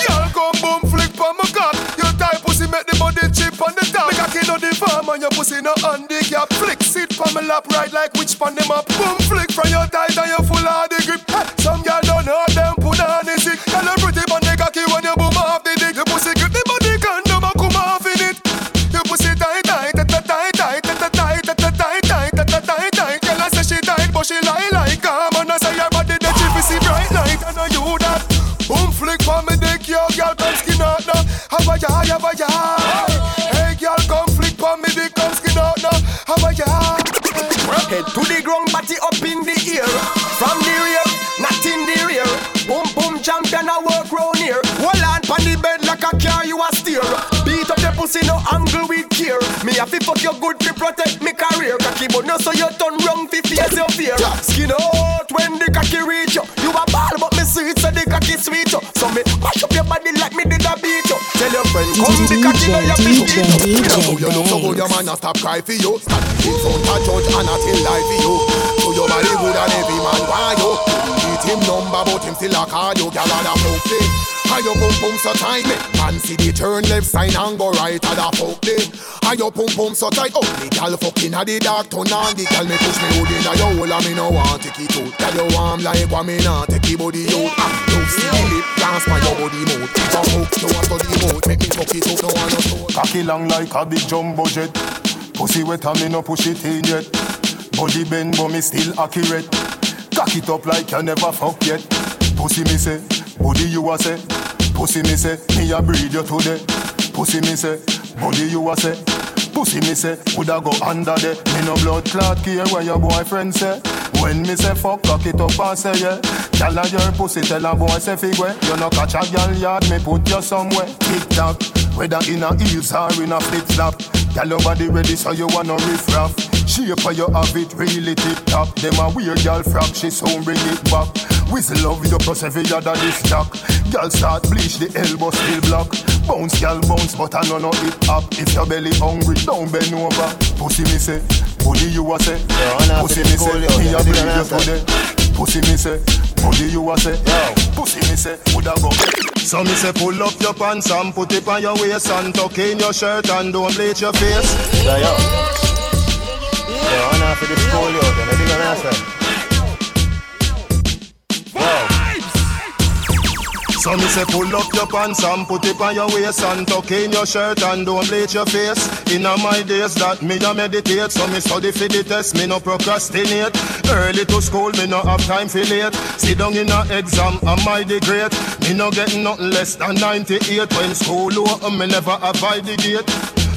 Gal come boom flick on my cock. Your tight pussy make the body chip on the top. Me cocky no the farm and your pussy no handicap. Flick sit on my lap, ride like witch pan them up. Boom flick from your tight and you full of the grip. Some gal don't know them put on the sick. Gal a pretty but they cocky when you boom off the dick. The pussy grip to the ground, body up in the air. From the rear, not in the rear. Boom boom champion, I work round here. Hold on pon the bed like a car, you a steer. Beat up the pussy, no angle with care. Me a fi fuck you good to protect me career. Cocky but no so you turn wrong fi face your fear. Skin out friend come the cocky now you fi beat you. You know you look so good, your man a stop cry for you. Stand in front of judge and a tell lie for you. So your body good and every man want you. Beat him number about him still a call you, gal and a fuck How your pum pum so tight, me see the turn left sign and go right, and a fuck them How your pum pum so tight, oh the gal fucking a the dark turn on. The gal me push me hood in a your hole and me no want take it out. Gal you warm like what me not take your body out. Ah, you see the lip dance by your body mouth. Fuck out, no one study mouth, make me fuck it out, no one no stone Cocky long like a big jumbo jet. Pussy wet and me no push it in yet. Body bend but me still accurate. Cock it up like you never fuck yet Pussy me say, body you a say. Pussy me say, me a breed you today. Pussy me say, body you a say. Pussy me say, woulda go under there. Me no blood clot care where your boyfriend say. When me say fuck, cock it up and say yeah. Tell her your pussy, tell a boy say figure. You no catch a girl yard, me put you somewhere. Tick tock, whether in a heels or in a flip flop Girl, your body ready so you wanna riff raff. Shape how you have it really tip top. Them a weird girl frock, she soon bring it back. Whistle love you plus every other this jack Girl start bleach, the elbow still block. Bounce, girl bounce, but I know no hip hop. If your belly hungry, don't bend over. Pussy me say, body you a say. Pussy me say, me a breathe you today Pussy me say, body you a say Pussy me say, woulda go So me say pull up your pants and put it on your waist And tuck in your shirt and don't bleach your face Yeah, yo. Yo, on off for the school, yo. Then I think I'm answer. So me say pull up your pants and put it on your waist And tuck in your shirt and don't bleach your face. In my days that me a meditate So me study for the test, me no procrastinate. Early to school, me no have time for late. Sit down in a exam, am I the great? Me no get nothing less than 98 When school open, me never avoid the gate.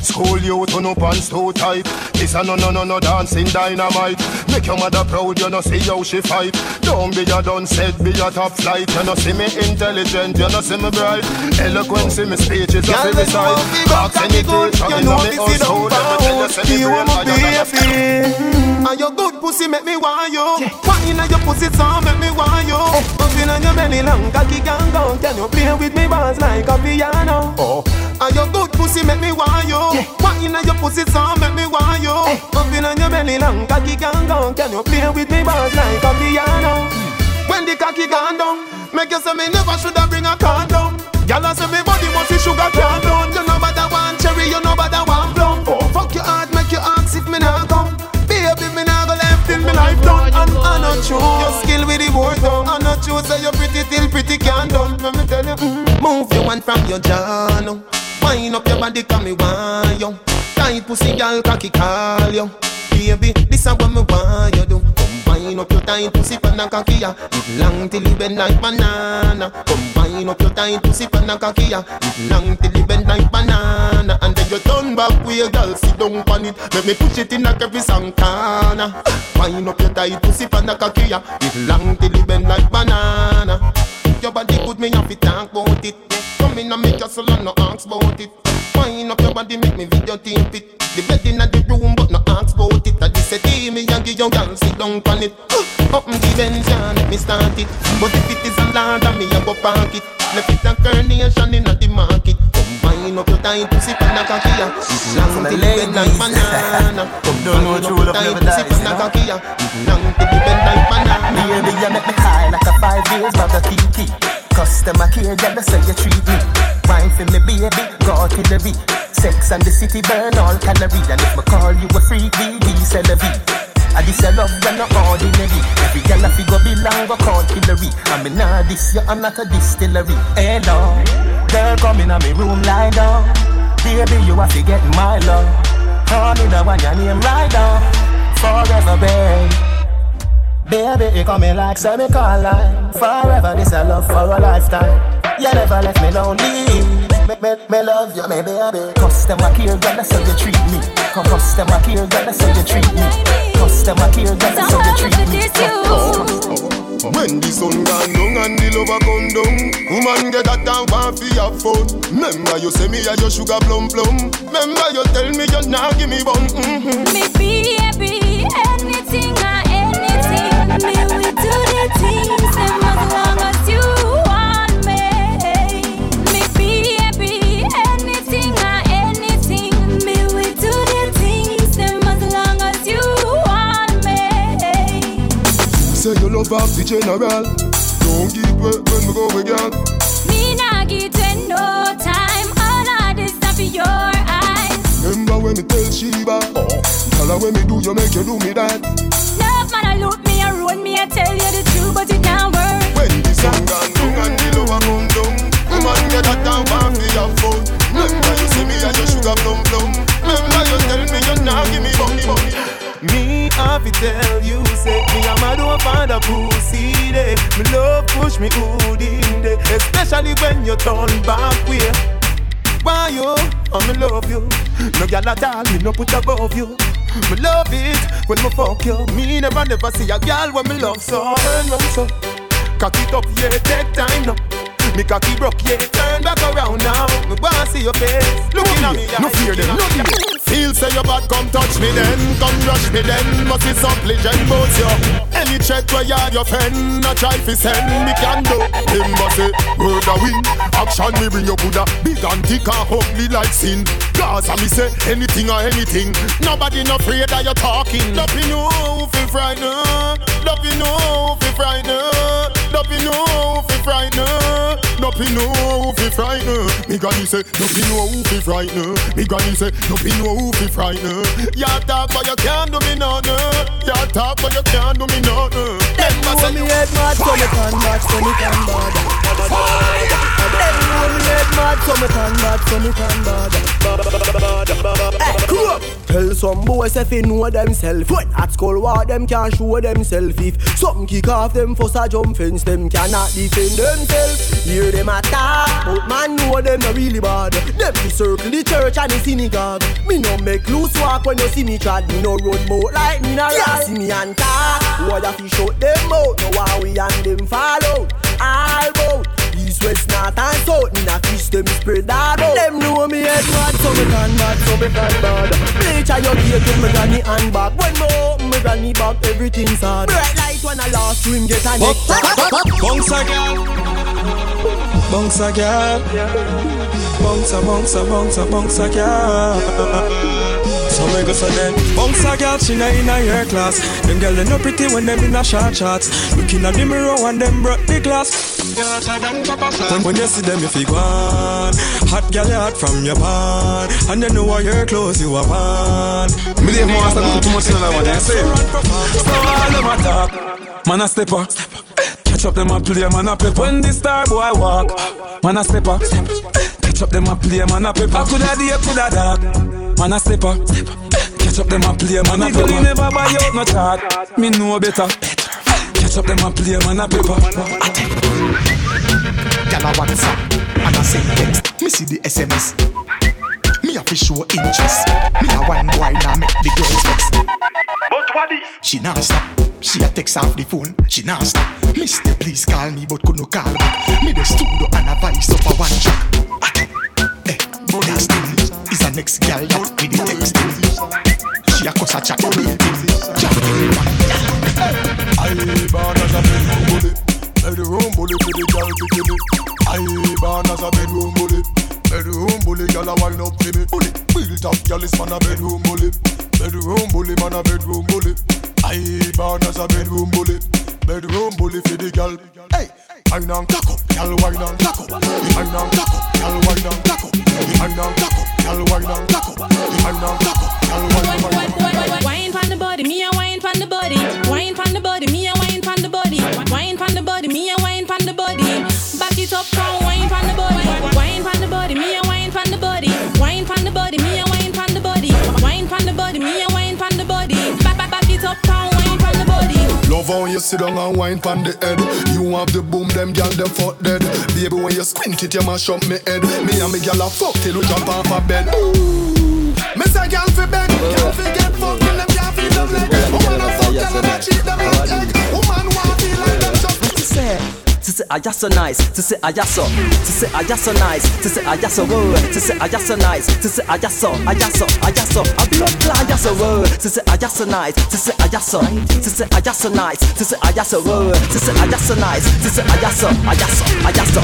School you turn up pants too tight. This a no no no no dancing dynamite. Make your mother proud, you no see how she fight. Don't be a done said, be a top flight. You no see me intelligent, you no see me bright. Eloquence in me speech is a every side. Ask any teacher in me household, I'ma tell you say me brain higher than a sky. And your good pussy make me want you. Wine inna your pussy so make me want you. Eh. Up inna your belly long cocky can go. Can you play with me balls like a piano? Oh. And your good pussy make me want you. Wine inna your pussy so make me want you. Up inna your belly long cocky can go. Can you play with me balls like a piano? When the cocky gone down, make you say me never shoulda bring a down. Gyal say me body must be sugar can down. You know that one cherry, you know that one plum. Oh, fuck your heart, make you ask if me nah come. Baby, me nah go left till me life done. And I not true, your skill with the board done. I not true, say you pretty till pretty can done. Let me tell you, move your one from your now. Wind up your body, come me want you. Tight pussy, gyal, cocky call you. Baby, this is what me want you do. Combine up your tight pussy pan and cocky ya. It long till you bend like banana. Combine up your tight pussy pan and cocky ya. It long till you bend like banana. And then you turn back with your girl, sit down on it. Let me push it in like every Santana. Wind up your tight pussy pan and cocky ya. It long till you bend like banana. Your body good, me have to talk about it. Come in and make your soul and no ask about it. Wind up your body, make me video team fit. The bed in the room, but no ask about it. I just say, "Hey, me and give your girl sit down on it." Up the bench and let me start it. But if it is a land, on me a go park it. Left it a carnation in the market. Combine up your tight pussy pan a cocky ya. Long till you bend like banana. Your tight pussy pan a cocky ya. It's long till you bend like banana. Baby, you make me high Customer care, girl, that's how you treat me. Wine for me, baby, go to the beat. Sex and the city burn all calories. And if me call you a freak, BB, c'est la vie. I this a love, you're not ordinary. Every girl I figure belong, go call Hillary. I mean, nah, this, you, I'm not a distillery. Hello, girl, come in me room, lie down. Baby, you have to get my love. Honey, the one your name right down. Forever, babe. Baby, you coming like semi-colline Forever, this a love for a lifetime. You never left me lonely. Me, me, me love you, me baby. Customer care, girl, that's how you treat me. Come customer care, girl, that's how you treat me. Customer care, girl, that's how you treat me. When the sun gone down and the lover come down Woman get that and want fi have fun Remember you say me a your sugar plum plum. Remember you tell me you not give me bun mm-hmm. Me baby, anything or Say you love off the general Don't me, girl. Me nah give you no time. All of this stuff in your eyes. Remember when me tell Sheba, oh, tell her when me do, you make you do me that. Love man, I look me and roll me. I tell you the truth, but it can't work. When the sun gone down and the lower come down, woman get that down want me have fun. Remember you see me and your sugar plum plum. Remember you tell me you nah give me bunny bunny. Me have to tell you, say me a mad don't find a pussy day. Me love push me hood in day, especially when you turn back way. Why you? Oh, me love you. No gyal at all, me no put above you. Me love it when me fuck you. Me never never see a gyal when me love so. Turn so, cock it up, yeah, take time now. Me cocky broke, yeah, turn back around now. Me wanna see your face, looking at me. No fear them, no fear. Feel say your bad, come touch me then, come rush me then. Must be some legend bout you. Any check where you your friend, a try fi send me can do. Him must say word a win, action me bring your Buddha. Big and thick and ugly like sin. Cause I me say anything or anything. Nobody no afraid that you're talking. Don't be no fi frightened. Don't be no fi frightened. Don't be no fi frightened. Don't be no fi frightened. Me granny say don't be no fi frightened. Me granny say don't be no fi frightened. You talk but you can't do me nothing. You talk but you can't do me nothing. Them Know me head mad, so me can mad, so me can bad. Them know me head mad, so me can mad, so me can bad. Hey, cool up. Tell some boys if they know themself. When at school, what them can't show themself. If something kick off them for a jump fence, them cannot defend themselves. Hear them attack, but man know them not really bad. Them be circle the church and the synagogue. Me no make loose walk when you see me trad. Me no road boat like me no ride. See me and talk, why you fi shut them out? No why we and them fall out. All bout. East, west, north and south. Me not fish them spread out Them know me head mad So me can mad, so me can bad. Bleach a your gate with me granny and back When me open me granny back Everything's hard. Bright light when I lost swim Get a neck Bounce a girl Bounce a girl. Bounce a, bounce a, bounce a, bounce a girl. So me go for them Bounce a girl, she not in a your class. Them girl they no pretty when them in a short shorts. Looking at the mirror and them broke the glass when, when you see them, if you go on Hot girl, you hot from your band And you know what your clothes you are on Me dey master do too much in that one, you see? So all them a talk Man a stepper Catch up them a play, man a pepper. When the star boy walk Man a stepper Catch up them a play, man a pepper. Coulda day, coulda dark Man a stepper Catch up them a play, man a pepper. Me never buy out no chart Me know better Catch up them a play, man a pepper Gyal a WhatsApp and a send text. Me see the SMS. Me a fi show interest. Me a one boy now make the girls vex. But what is? She not stop. She a text off the phone. She not stop. Mister, please call me, but could no call back. Me the studio and a vice up a one track. Eh, but that's still is a next girl that with the text. She a cuss a chat baby. Chat I born as a bedroom bully. Bedroom bully for the girl me. I born as a bedroom bully. Bedroom bully, girl a wine up to me. Bully, built up, girl is man a bedroom bully. Bedroom bully, man a bedroom bully. I born as a bedroom bully. Bedroom bully for the girl. Hey, wine and cock up, girl wine and cock up. Wine and cock up, girl wine and cock up. Wine and cock up, girl wine and cock up. Wine and girl wine and cock up. Wine pon the body, me a wine pon the body. Wine it up, come wine pon the body. Wine pon the body, me a wine pon the body. Wine pon the body, me a wine pon the body. Wine pon the body, me a wine pon the body. Back back back it up, come wine pon the body. Love how you sit down and wine pon the head. You have the boom, them gal them fuck dead. Baby, when you squint it, you mash up me head. Me and me gal a fuck till you jump off a bed. Ooh, me say gal fi bed, gal fi get fucked, till them gal fi love leg. Woman a fuck, gal a cheat them like egg. Woman want feel like them just. to say to say I just so nice, to say I just so, to say I so nice, to say I just so word, to say I so nice, to say I just so, just so, just so, I blood clot just so word, to say I so nice, to say I just so, to say I so nice, to say I just so word, to say I so nice, to say I just so, I so, I so.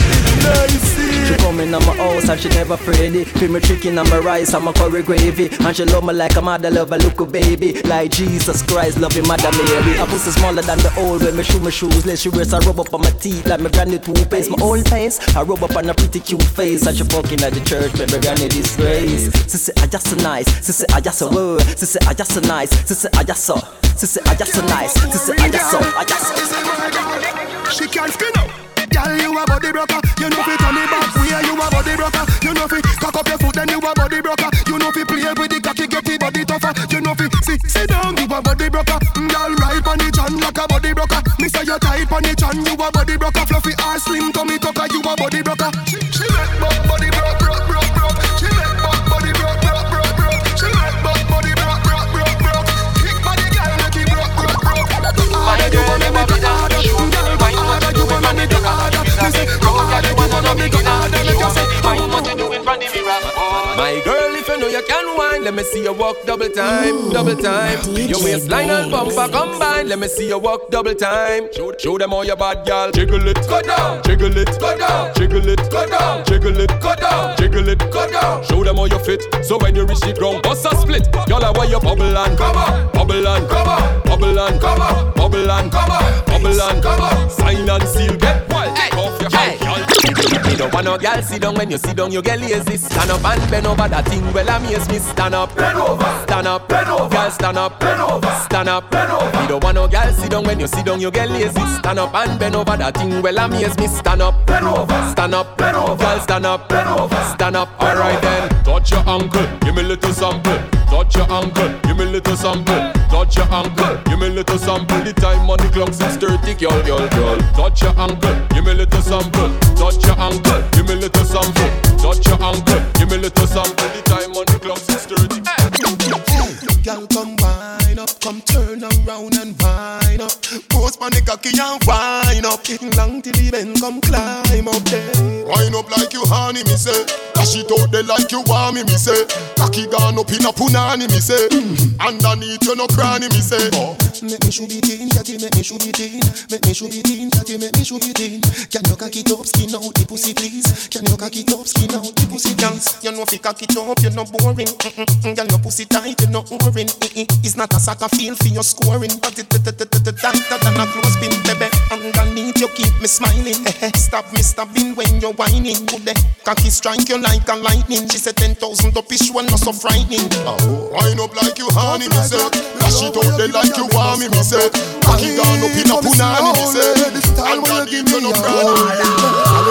She coming on my house and she never afraid. Feel me chicken on my rice and my curry gravy. And she love me like a mother love a little baby. Like Jesus Christ, loving Mother Mary. I pussy smaller than the old when me shoe my shoes. Let she wears a rub up on my teeth like my granny toothpaste. My old face, I rub up on a pretty cute face. And she fucking at the church, but my granny disgrace. Sissy, I just so nice. Sissy, I just so word. Sissy, I just so nice. Sissy, I just so. Sissy, I just so nice. Sissy, I just so. I just so. She can't skin out. Girl, you a body broker. You know fi turn it back. Where you a body broker. You know fi cock up your foot, then you a body broker. You know fi play with the cocky, get the body tougher. You know fi sit, sit down, you a body broker. Mm, girl, ride on the chan like a body broker. On the chan, you a body broker. Fluffy ass, slim tummy tucker, you a body broker. She, she make buck body broke, broke, broke, broke. She make buck body broke, broke, broke, broke. She make buck body broke, broke, broke, broke. Kick body, girl, make it broke, broke, broke. Harder you wanna make it harder. Girl, harder you wanna make it harder. Me say, girl, harder you wanna make it harder. Make you say, how much you doing from the mirror? My girl, if you know you can wine, let me see you walk double time, double time. Your waistline and bumper combine, let me see you walk double time. Show, show them all your bad girl. Jiggle it, go down, jiggle it, go down, jiggle it, go down, jiggle it, go down, jiggle it, go down. Show them all your fit. So when you reach the ground, bust a split. Y'all are where you bubble and come on, bubble and come on, bubble and come on, bubble and come on, bubble and come on. Sign and seal, get wild, take off your hat, y'all. Don't want no girl sit down. When you sit down, you get lazy. Stand up and bend over that thing. Well, amaze me. Stand up, bend over, stand up, bend over. Girl, stand up, bend over, stand up, bend over. Me don't want no girl sit down when you sit down, you get lazy. Stand up and bend over that thing. Well, amaze me. Stand up, bend over, stand up, bend over. Girl, stand up, bend over, stand up. Alright then, touch your ankle, give me a little sample. Touch your ankle, give me a little sample. Touch your ankle, give me a little sample. The time on the clock 6:30, girl, girl, girl. Touch your ankle, give me a little sample. Touch your ankle, give me a little sample. Touch your ankle, give me a little sample. The time on the clock 6:30. Girl, come wine up, come turn around and wine up. Post on the cocky and wine up. Getting long till the bend, come climb up there. Wine up like you honey, me say. Dash it out there like you want me, me say. Cocky gone up in a punani, me say. Mm. Underneath you no cranny, me say. Oh. Make me shoot it in, catty, make me shoot it in. Make me shoot it in, catty, make me shoot it in. Can you cock it up, skin out the pussy, please? Can you cock it up, skin out the pussy, please? You know if you cock it up, you're not boring. Mm-mm. Girl, your pussy tight, you're not boring. Mm-mm. It's not a soccer field for your scoring, but it that than a clothespin, baby. Underneath you keep me smiling. Stop me stopping when you're whining. Good day, cocky strike you like a lightning. She said ten thousand up is one not so frightening. Oh, wine up like you honey, me say. Dash it out there like you want me, me say. Cocky gone up in a punani, me say. Underneath you give me a no cranny.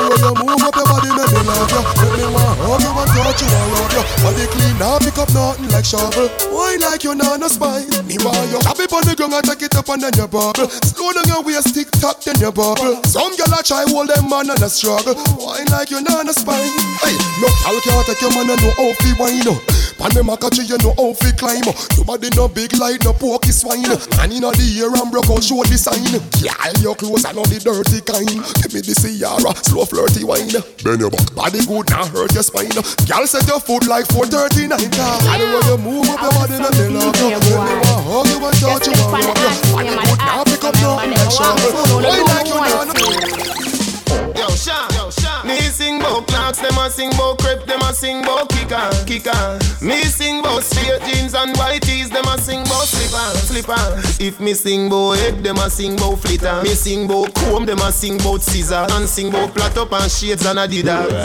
When you move up your body, make me love you. Make me want hug you and touch you and rub you. Body clean, now pick up nothing like shovel. Why like you not no spine? Me want you. Tap it on the ground and take it up and then you bubble. Slow down your waist, tick tock, then you bubble. Some gyal a try hold them man and a struggle. Why like you're not a spine? Hey, no gyal can't take your man and no fi wine up. Pan them a catch you know how fi climb up. Your body no big like no pokey swine. Man inna the air and broke out show the sign. Gyal your clothes and not the dirty kind. Give me the Ciara, slow flirty wine. Bend your back, body good, not hurt your spine. Gyal set your foot like 439 car. I know when you move up your body, not they love you. When you want hug you and touch you and rub you. Body good, now pick up nothing like shovel. Why like you not? Yo, Sean, yo, Sean. Me sing bout clocks, them a sing bout crepe, them a sing bout kicker, kicker. Me sing bout straight jeans and white tees, them a sing bout slipper, slipper. If me sing bout head, them a sing bout flitter. Me sing bout comb, them a sing bout scissor. And sing bout plait up and shades and adidas.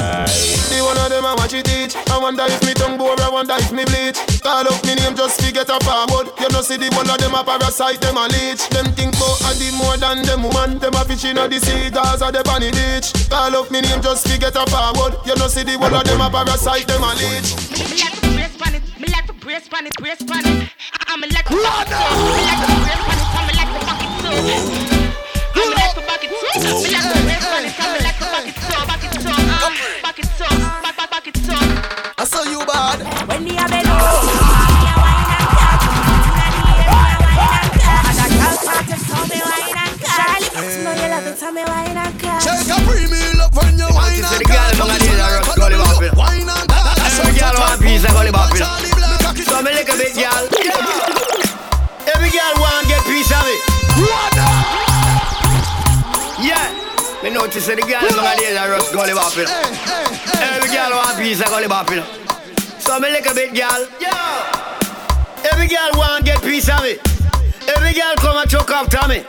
The one of them a watch it teach. I wonder if me tongue bore, I wonder if me bleach. Call up me name just forget a forward. You know see the one of them a parasite, them a leech. Them think bout a more than them woman. Them a fish inna the sea, Gaza, the bunny beach. Call up me name just forget a forward. You know see the one of them a parasite, them a leech. Me like to brace pan it, brace pan it. I'm a like to back it up. Me like to brace pan it, I'm a like to back it up. I'm a like to back it up. Me like to brace pan it, I'm a like to back it up, back it up, back it up, back back back it up. I saw you bad. When the abel me a wine and catch. Inna the air, me a wine and catch. And a girl start to tell me wine and catch. Charlie, know you love it, tell me wine and catch. Shake a premium up when you wine and the girl among the rock gully bapping. Wine and That's girl want a piece of gully bapping. So me lick a bit, girl. Every girl want get piece of it. Yeah. Me notice the girl nowadays are just gully bopping. Every girl want a piece of gully bopping. So me lick a bit, girl. Every girl want get piece of me. Every girl come and choke after me.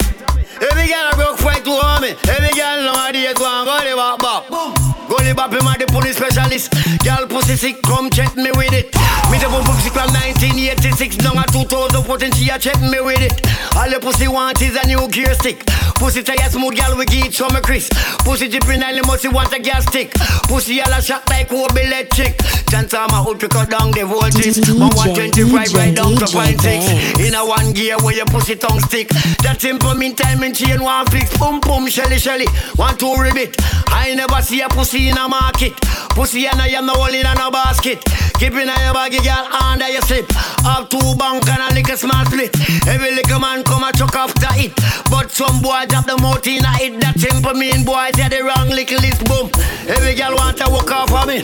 Every girl a broke fight to harm me. Every girl nowadays want gully bop bop. Gully bop him a the police specialist. Girl pussy sick, come check me with it. Me the boom pussy from 1986 down a 2014. She a check me with it. All the pussy want is a new gear stick. Pussy tire smooth, girl we give it some Chris. Pussy dripping and the musty want a gas stick. Pussy all a shot like Kobe electric. Chance I'm a out to cut down the voltage. From 125 right down to point six. In a one gear where your pussy tongue stick. That simple meantime in chain one fix. Boom boom shelly shelly. One two ribbit. I never see a pussy in a market. Pussy and I am no hole in a basket. Keep in your baggy girl under your slip. Up two bank and a little small split. Every little man come a chuck after it. But some boy drop the mouth in a it. That simple mean boy say the wrong little list boom. Every girl want to walk off of me.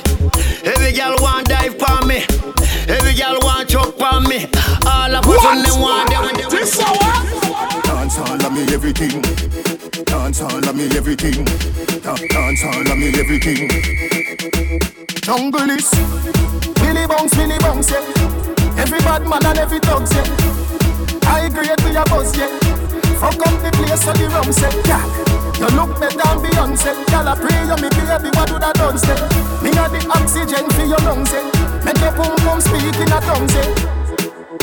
Every girl want dive for me. Every girl want choke for me. All of us on them want them. This Dance all of me everything. Dance all of me everything. Da- Dance all of me everything. Jungle is Billy Bounce, Billy Bounce, yeah. Every bad man and every dog, yeah. I agree with your boss, yeah. Fuck up the place so the rum say, yeah. You look better than Beyonce. Girl, I pray you me baby, what would I done say? Me got the oxygen for your lungs, yeah. Make your pum pum speak in a tongue, say.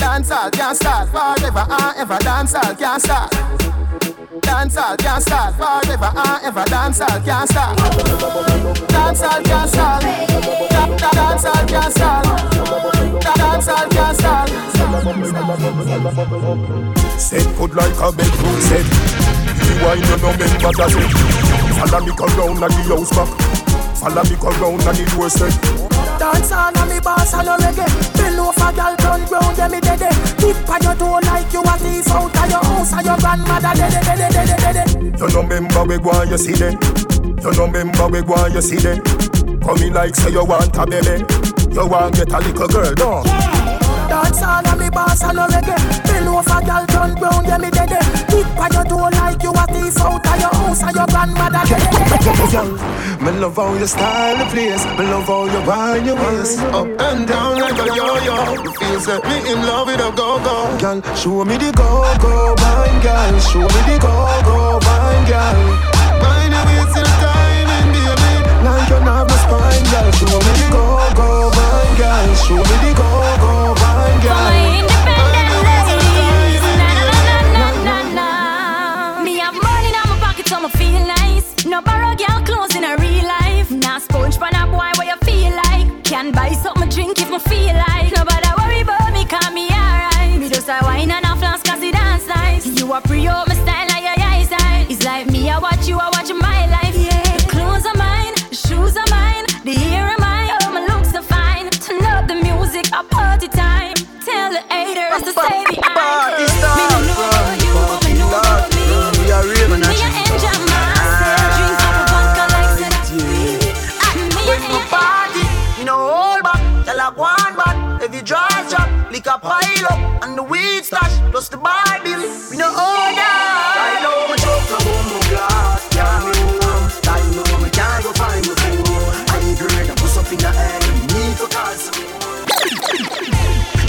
Dance all can't start forever and ever. Dance all can't start. Dance all can't start forever and ever. Dance all can't start. Dance all can't start. Da- da- Dance all can't start. Da- Dance all can't start. Set good like a bedroom set. The wine you know member that it. Follow me come round at the house back. Follow me come round at the doorstep. Dance on and me boss and no reggae. Bend over girl turn round yeah me dead Tip on your toe like you a thief out of your house And your grandmother dead dead dead dead dead You no remember we go you see them. You no remember we go you see them. Come in like say you want a baby. You want get a little girl no? Dance on and me boss and no reggae. Bend over girl turn round yeah me dead Tip on your toe like you a thief out of your house And your grandmother dead dead Me love how you style the place. Me love how you wind your waist Up and down like a yo-yo You feel set me in love with a go-go Girl, show me the go-go wine, girl. Show me the go-go wine, girl. Your waist till the timing, baby Like you have no spine, girl. Show me the go-go wine, girl. Show me the go-go wine, girl. Me feel like. Nobody worry about me, call me alright. Me just a wine and a flask 'cause it dance nice. You a pre the weed stash plus the bar bill. Me no hold that. I know me choke a boom boom glass, yeah me warm. I know me can't go find me fool. I need girl to push up in the air, me need to call some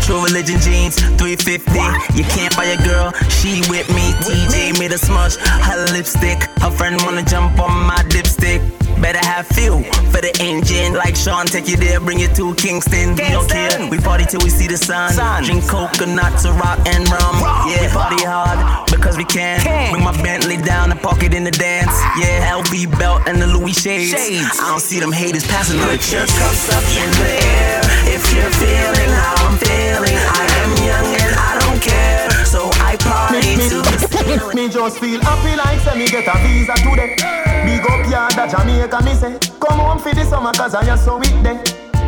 True religion jeans, 350. You can't buy a girl, she with me. TJ made a smush, her lipstick. Her friend wanna jump on my dipstick. Better have fuel for the engine. Like Sean, take you there, bring you to Kingston. We don't care, we party till we see the sun. Drink coconuts, a rock and rum. Yeah, we party hard because we can. Bring my Bentley down and park it in the dance. Yeah, LV belt and the Louis shades. I don't see them haters passing Put your cups up in the air if you're feeling how I'm feeling. I am young and I don't care, party to the Me just feel happy like say me get a visa today. Big up yard at Jamaica, me say. Come home for the summer cause I am so weak there.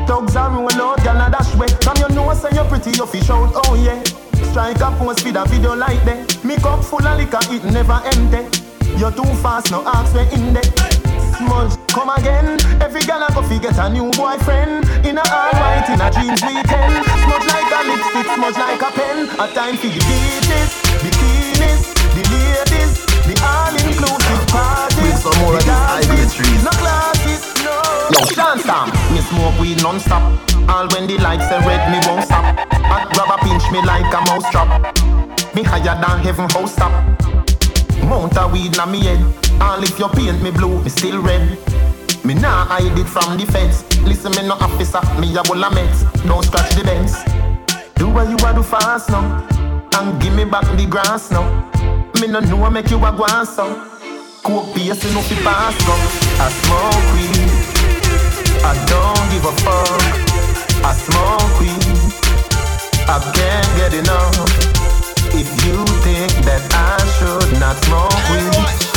Thugs are roll out, girl a dash way. From your nose say you're pretty, you fish out, oh yeah. Strike a pose for the video like that. Me cup full of liquor, it never empty. You're too fast, no ask where in there. Smudge, come again. Every girl a go fi get a new boyfriend. In a all white, in a jeans weekend. Smudge like a lipstick, smudge like a pen. A time for the beaches, bikinis, the ladies, the all inclusive parties. some more of these high trees. No glasses, no. Yo, dance time. Me smoke weed non-stop. All when the lights are red, me won't stop. Hot grab a pinch me like a mouse trap. Me higher than heaven house top. Mount a weed na me head. All if you paint me blue, me still red. Me nah hide it from the feds. Listen, me no officer, me a bull a meds. Don't scratch the bends. Do what you a do fast now, and give me back the grass now. Me no know I make you a go on so. Coke base no fi pass go. I smoke weed. I don't give a fuck. I smoke weed. I can't get enough. If you think that I should not smoke weed,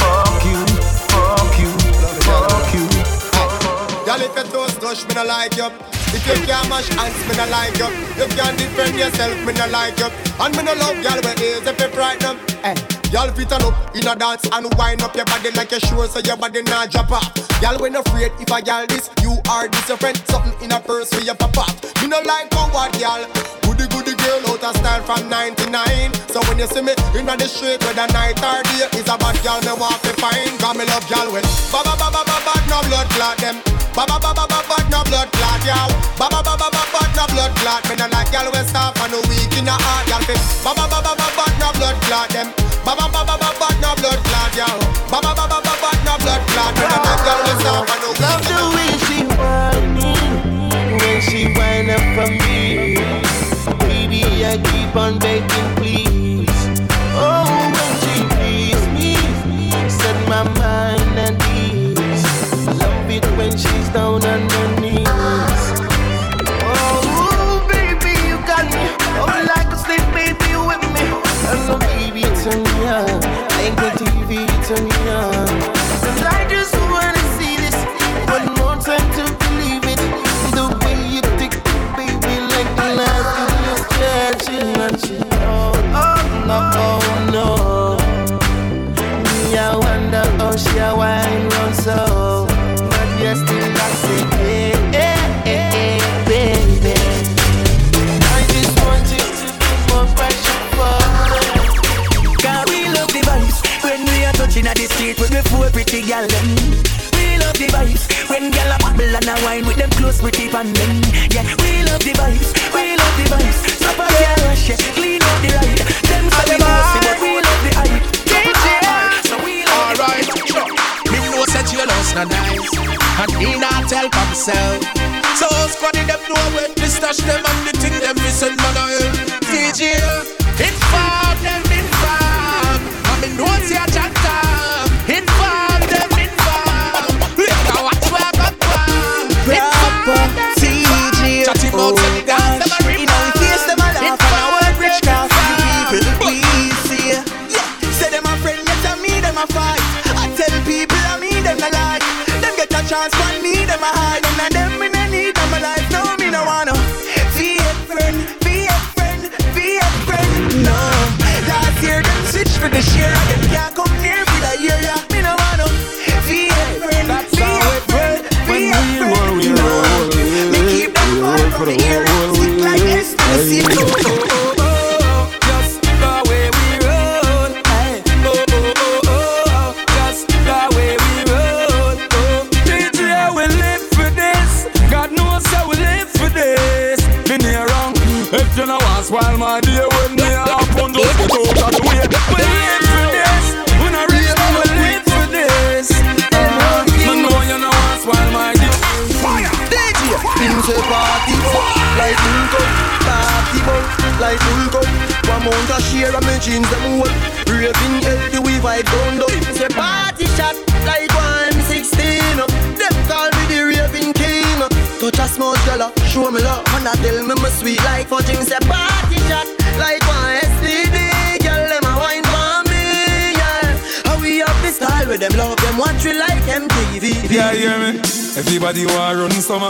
Y'all if you toast touch, me no like you. If you can't mash hands, me no like you. If you can't defend yourself, me no like you. And me no love y'all when ears if you frighten them. Hey. Y'all fit on up in a dance and wind up your body like you sure so your body not drop off. Y'all when afraid if I y'all this, you are this your friend. Something in a purse for your off. Me no like coward y'all. Goody goody girl out of style from 99 So when you see me in the street whether night or day Is a bad girl me walk me fine Cause me love y'all when Ba ba ba ba ba ba no blood clot them Ba ba ba ba ba ba no blood clot y'all Ba ba ba ba ba ba no blood clot Me no like y'all when stop and no weak in the heart y'all fit Ba ba ba ba ba ba no blood clot them Ba ba ba ba ba ba no blood clot y'all Ba ba ba ba ba ba no blood clot Me no like y'all when stop and no weak Love the way Turn me on. Cause I just wanna see this one more time to believe it. The way you tick, baby, like the last you just catching oh, oh no, oh no. Me, I wonder how she a wine and a wine with them close pretty pan them. Yeah, we love the vibes, we love the vibes. Stop a girl rush, yeah, clean up the ride. Them say we bossy, but we love the hype. So we love the Alright, me know say jealous na nice And me not tell for myself So squad them know when me stash them And the thing them send man a hell DJ, inform them inform And me know say a chat Them get a chance for me, them a hide. And them me no need them a life. No, me no wanna be a friend, be a friend, be a friend. No, last year them switch for the share. Them can't come near for the year. Yeah, me no wanna be a friend, be a friend, be a friend. No, me keep them far from the. Sick like. Jeans them whole. Raving healthy we vibe down down. Say party shot like one sixteen. Them call me the raving king. Touch a small girl, show me love, and I tell me my sweet like fudge. Him say party shot like one STD. Girl, them a wine for me, yeah. How we have the style with them love them watch we like MTV. Yeah, hear me? Everybody want run summer.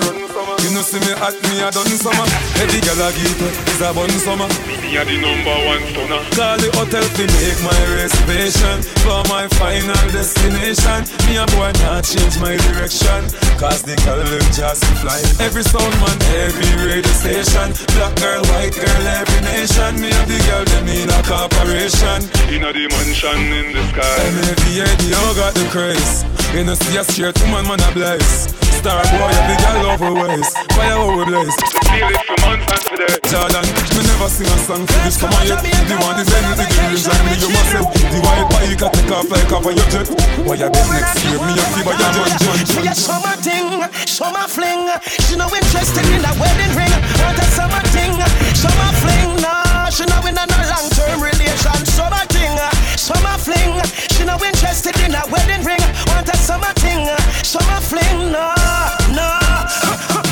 You know see me at me a done summer. Every girl I get is a bun summer. Me a the number one stunner. Call the hotel to make my reservation for my final destination. Me a boy not change my direction. Cause the girl them just fly. Every sound man, every radio station. Black girl, white girl, every nation. Me and the girl them in a corporation. In a the mansion in the sky. MAVA, you got the craze. You know see a straight woman, man a bless. Star boy, a big girl over waist. Fire how we blaze. Feel it for months and for days. Jordan, me never sing a song for this. Come on, you. The one is anything, the dreams and me, you myself. The white pie, you can take off like off of your jet. Why you bet next year? Me a fever, you judge, judge, Me a summer thing, summer fling. She no interested in a wedding ring. Want a summer thing, summer fling. Nah, she no in a no long term relation. Summer fling. She no interested in a wedding ring. Want a summer thing, summer fling. Nah, nah.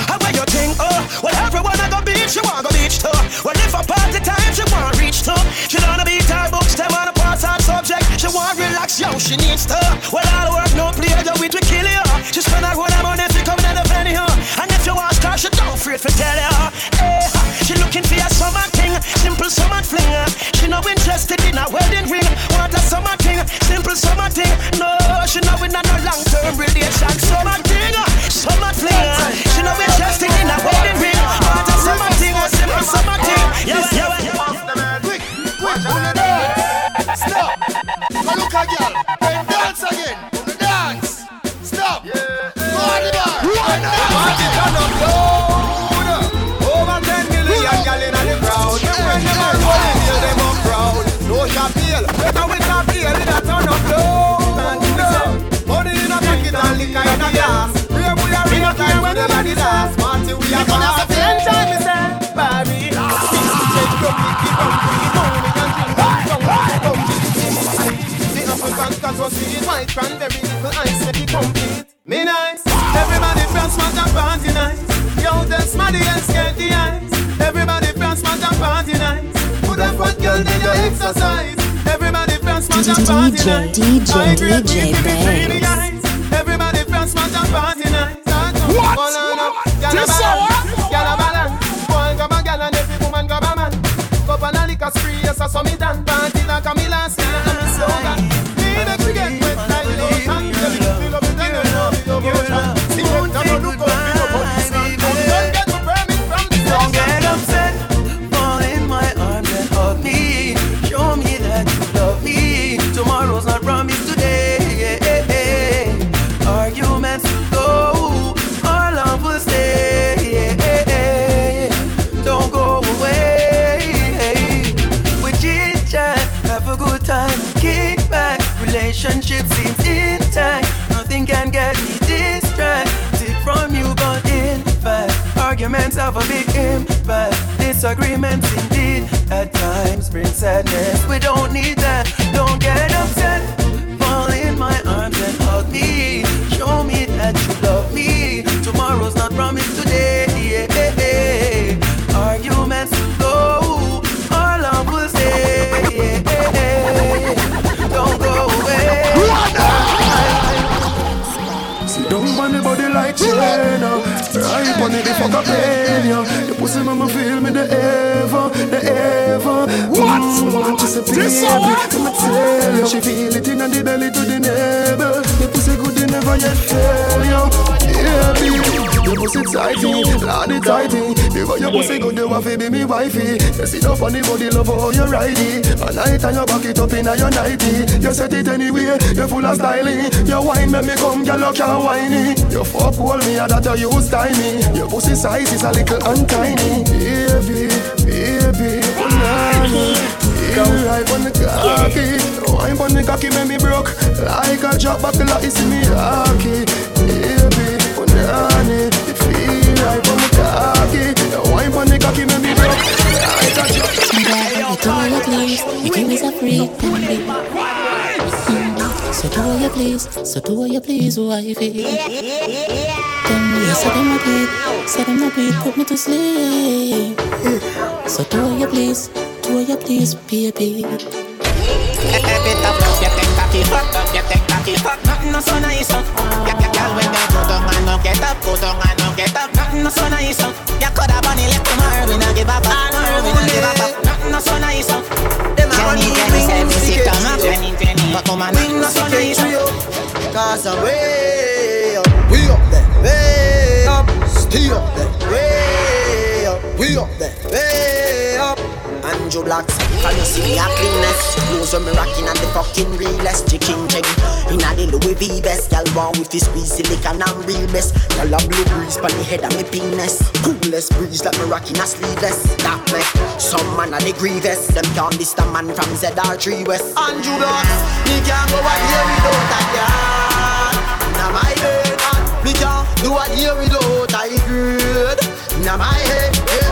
How about your thing? Oh, well everyone I go beach, she want go beach too. Well if a party time, she want reach too. She don't wanna beat her books, them on a her subject. She want relax, yo, she needs to. Well all work, no play, the wit we kill you. She spend her whole money if you come in the venue. And if you want star, she don't afraid to tell you. Hey, eh, she looking for a summer thing, simple summer fling. She no interested in a wedding ring. Simple summer thing. No, she no in a no long term uh, relation. Summer thing, summer uh, thing, from smart and party DJ, nice. DJ, I agree, DJ we keep it pretty Banks. nice. Everybody from smart and party nice. What? What? This hour? Gyal a balance. Boy grab a gyal and every woman grab a man. Cup and a liquor spree, yes, I saw me done. Party like a me last year, arguments have a big impact. Disagreements indeed at times bring sadness. We don't need that. It, the fuck up pain, yo Your pussy mama feel me the ever, the ever. What? Mm, she say This baby, hour? I'ma tell you. She feel it in the belly to the navel. Your pussy good, you never yet fail, yo Yeah, baby Your pussy tighty, lady tighty The way your pussy good, you have to be me wifey. You sit up on the body, love how you ride it. At night and you back it up in a your nighty You set it anyway, you full of styling Your wine make me come, girl, you can't whine it. You fuck hold me, and that you use time Your pussy size is a little untiny Baby, baby, banana Feel right on the cocky. Wine on the cocky make me broke. Like a drop buckle, see me hockey. Baby, banana feel right on the cocky Wine on the cocky make me broke Like a drop You do what you please, you give me a free baby. Mm. So do what you please, so do what you please, wifey. Tell me, so them a beat, so them a beat, put me to sleep. So do what you please, do what you please, baby. Every top you take cocky hot up, get that cocky hot. Nothing so nice. Yeah, yeah, girl, when they go down and don't get up, go down and don't get up. Nothing so nice. Yeah, cut up on the left tomorrow, we not give up. Tomorrow we not give up. Nothing so nice. Jenny, Jenny, say me sit down up, Jenny, Jenny. But come on, nothing so nice. Cause I'm way up, way up there, way up, stay up there, way up, way up there, way up. Andrew Blackson can you see me a cleanness? Clothes when me rocking and the fucking realest chicken check. Inna the Louis V best, y'all want with his squeeze silicon and real best. Y'all a blue breeze pon the head of me penis. Coolest breeze like me rocking a sleeveless. That make some man a the grievous. Them can't diss the man from ZR3 West. Andrew Blacks, me can't go out here without a girl. Inna my head, me can't do a here without a girl. Inna my head.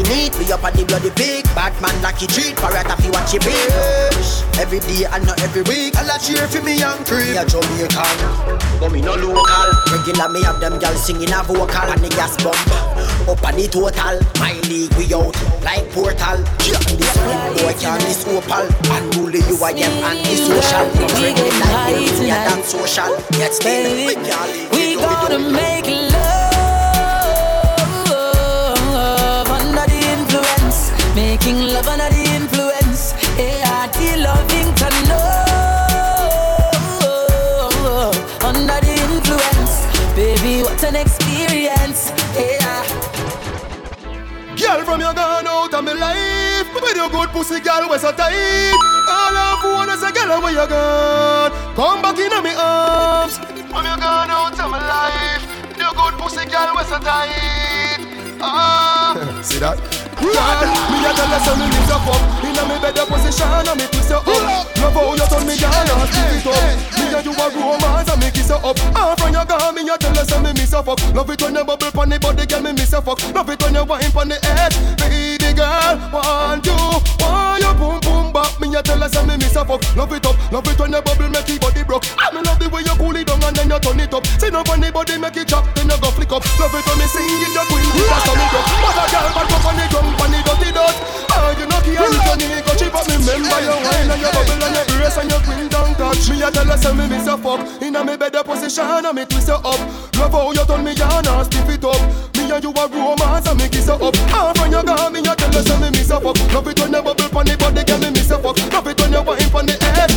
Killing it, we up on the bloody pig Bad man lucky treat, parrot if you watch your bitch. Every day and not every week. I'll cheer for me and creep. Yeah, Jamaican, but me no local. Regular me have them girls singing a vocal And the gas bump, up on the total My league we out, like portal. On this one, boy can this opal Unruly you I am anti-social. Friendly like them, yeah that's social. Yet still, we can't live We gotta make love making love under the influence. Yeah, the loving to know under the influence, baby. What an experience. Yeah. Girl from your gone out of my life With your good pussy girl was so tight All I wanna say girl where you gone Come back in my arms From your gone out of my life Your good pussy girl was so tight Ah See that? Girl, me a tell you say me lift you up Inna me better position and me twist you up. Love how you turn me girl and split it up. Me and you a romance and me kiss you up. Ah, from your gone me a tell you say me miss you fuck. Love it when you bubble pon the body, girl me miss you fuck. Love it when you wine pon the edge, baby girl Want you, want you boom boom back Me? A tell you say me miss you fuck. Love it up, love it when you bubble make your body broke. I me love the way you cool it down and then you turn it up. Up on the body make it chop, then you go flick up. Love it when me sing it, you queen, that's how me go What a girl, but up on the drum, on the dirty Ah, you know care if you need go chip up me Remember your wine and your bubble and your brace and your queen down touch. Me a tell you say me miss you fuck. Inna me better position and me twist you up. Love how you turn me on and stiff it up. Me and you a romance and me kiss you up. Ah, when you gone me a tell you say me miss you fuck. Love it when you bubble pon the body, girl me miss you fuck. Love it when you wine pon the head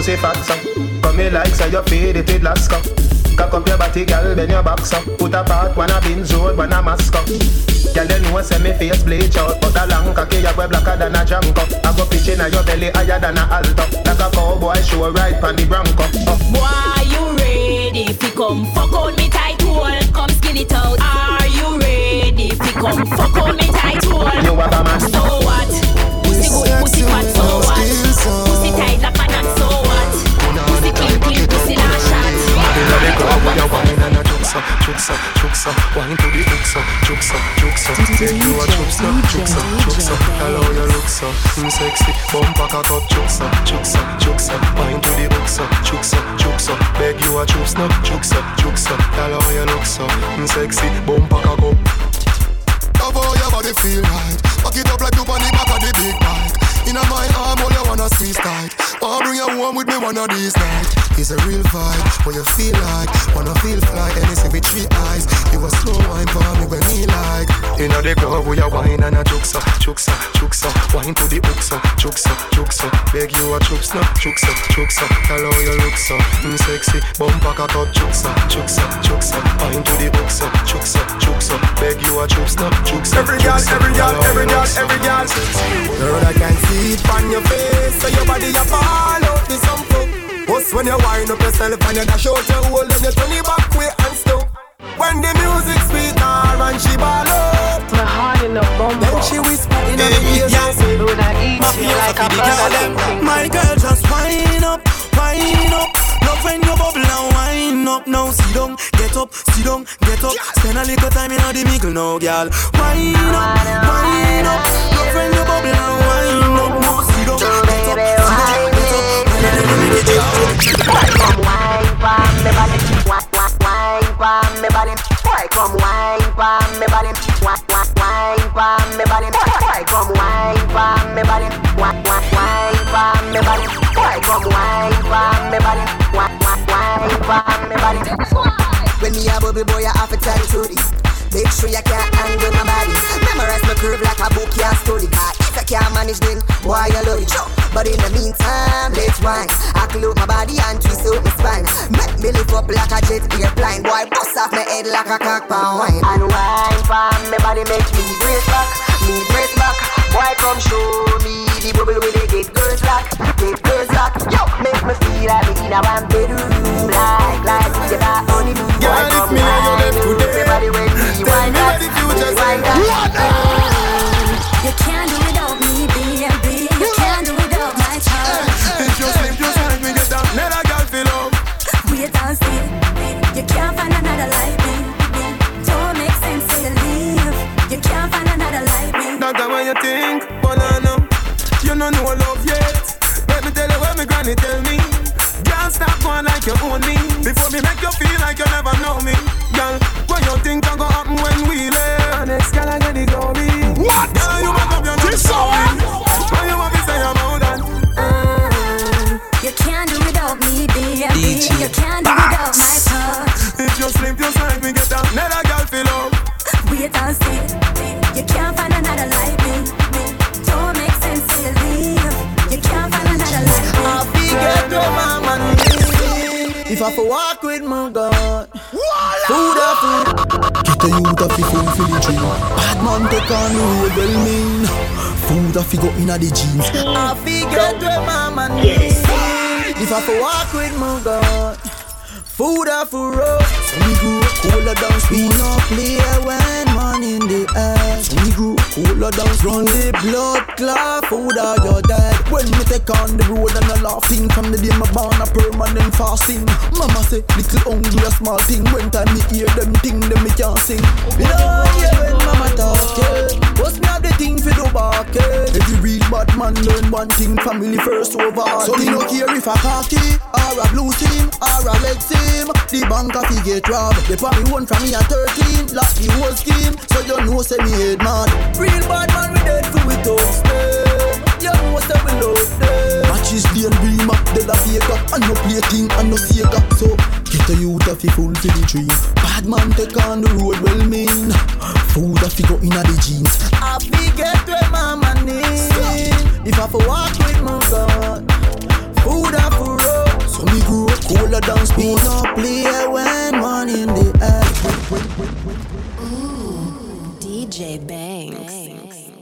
pussy fat so Come me like say you feed it with last cup Cock up your body, girl, bend your back so Put a part, one a Benz road, one a Moscow Girl, they know say me face bleach out But a long cocky, you way blacker than a Janko I go pitch in your belly higher than a alto Like a cowboy show right pon the Bronco oh. Why you ready fi come fuck on me tight hole? Come skin it out. Are you ready fi come fuck on me tight hole? You have a man. So what? Pussy good, pussy fat. So what? Pussy tight like a knot. So what? Pussy clean, shot. Inna the you a jukes up, jukes up, jukes up Wine to the hooks up, jukes up, jukes up Take you a jukes up, jukes up, up Tell how you look so, mm, sexy Bumper cock up, Beg you a Tell how sexy Bumper cock up Love how your body feel right Back it up like you on the back of the big bike Inna my arm, all you wanna squeeze tight Wanna bring you home with me one of these nights It's a real vibe, what you feel like Wanna feel fly, anything with three eyes You a slow wine for me when me like Inna the club where you wine and a jukes up, jukes up, jukes up Wine to the hooks up, jukes up, jukes up Beg you a jukes up, jukes up, jukes up Tell how you look so, mm, sexy Bumper cock up, jukes up, jukes up, jukes up Wine to the hooks up, jukes up, jukes up Beg you a jukes up, jukes up, Every girl, every girl, every girl, every girl. Girl, I can see it on your face, so your body a fall out with some fuck. Bust when you wind up yourself and you dash out your hole, then you turn it back way and stuff. When the music sweet her and she ball up, my heart in a bumble. then she whisper in her ear, say, Would I eat you like a burger? My girl just wind up, wind up. Love when you bubble and wind up. Now sit down, get up, sit down, get up. Spend a little time in the middle now, girl. Wind up, wind up. Love when you bubble and wind up. Now sit down, get up, sit down, get up. Come wine pon me body, wa- wine pon me body. Come wine pon me body? Wa- Wine pon me body. Come wine pon me body? Wa- Wine pon me body. Come wine pon me body, wine on me body. When me a bubble boy, I have to tell you this. Make sure you can't handle my body. Memorize my curve like a book you study. Cause if you can't manage then, why you love it? But in the meantime, let's wine. I close my body and twist out my spine. Make me lift up like a jet airplane. Boy, bust off my head like a cock pound wine. And wine for me body make me brace back, me brace back. Boy, come show me the bubble with the get girls back, get girls back. Yo, make me feel like me in a one bedroom, like like the bar on the Boy, come wine, everybody with me, wine that, me wine that. You can't do without Food of go inna the jeans. I forget where mama need. If I for walk with my God, food or food road. So me grew up cooler down, we no play when man in the air. So me grew up cooler down, run the blood clot, food or you're dead. When me take on the road and a laughing from the day my born a permanent fasting. Mama say little hungry a small thing. When time me hear them thing, them me can't sing. Lord, yeah, when mama what's me have the thing for do barking? Every real bad man learn one thing, family first over all. So me no care if a khaki or a blue team or a leg team. The bank a get robbed. They probably won from me at 13, lost the whole scheme. So you know say me head mad. Real bad man we dead for we toast them. You know say we love them. Matches the beamer, de la Vega, and no plating and no Sega. So get a youth a fi fulfill the dream. Bad man take on the road well mean. Food a fi go inna the jeans. I fi get where mama need. If I for walk with my God, food a for road. So me grew up cooler down speed. No play when one in the air. DJ Banks.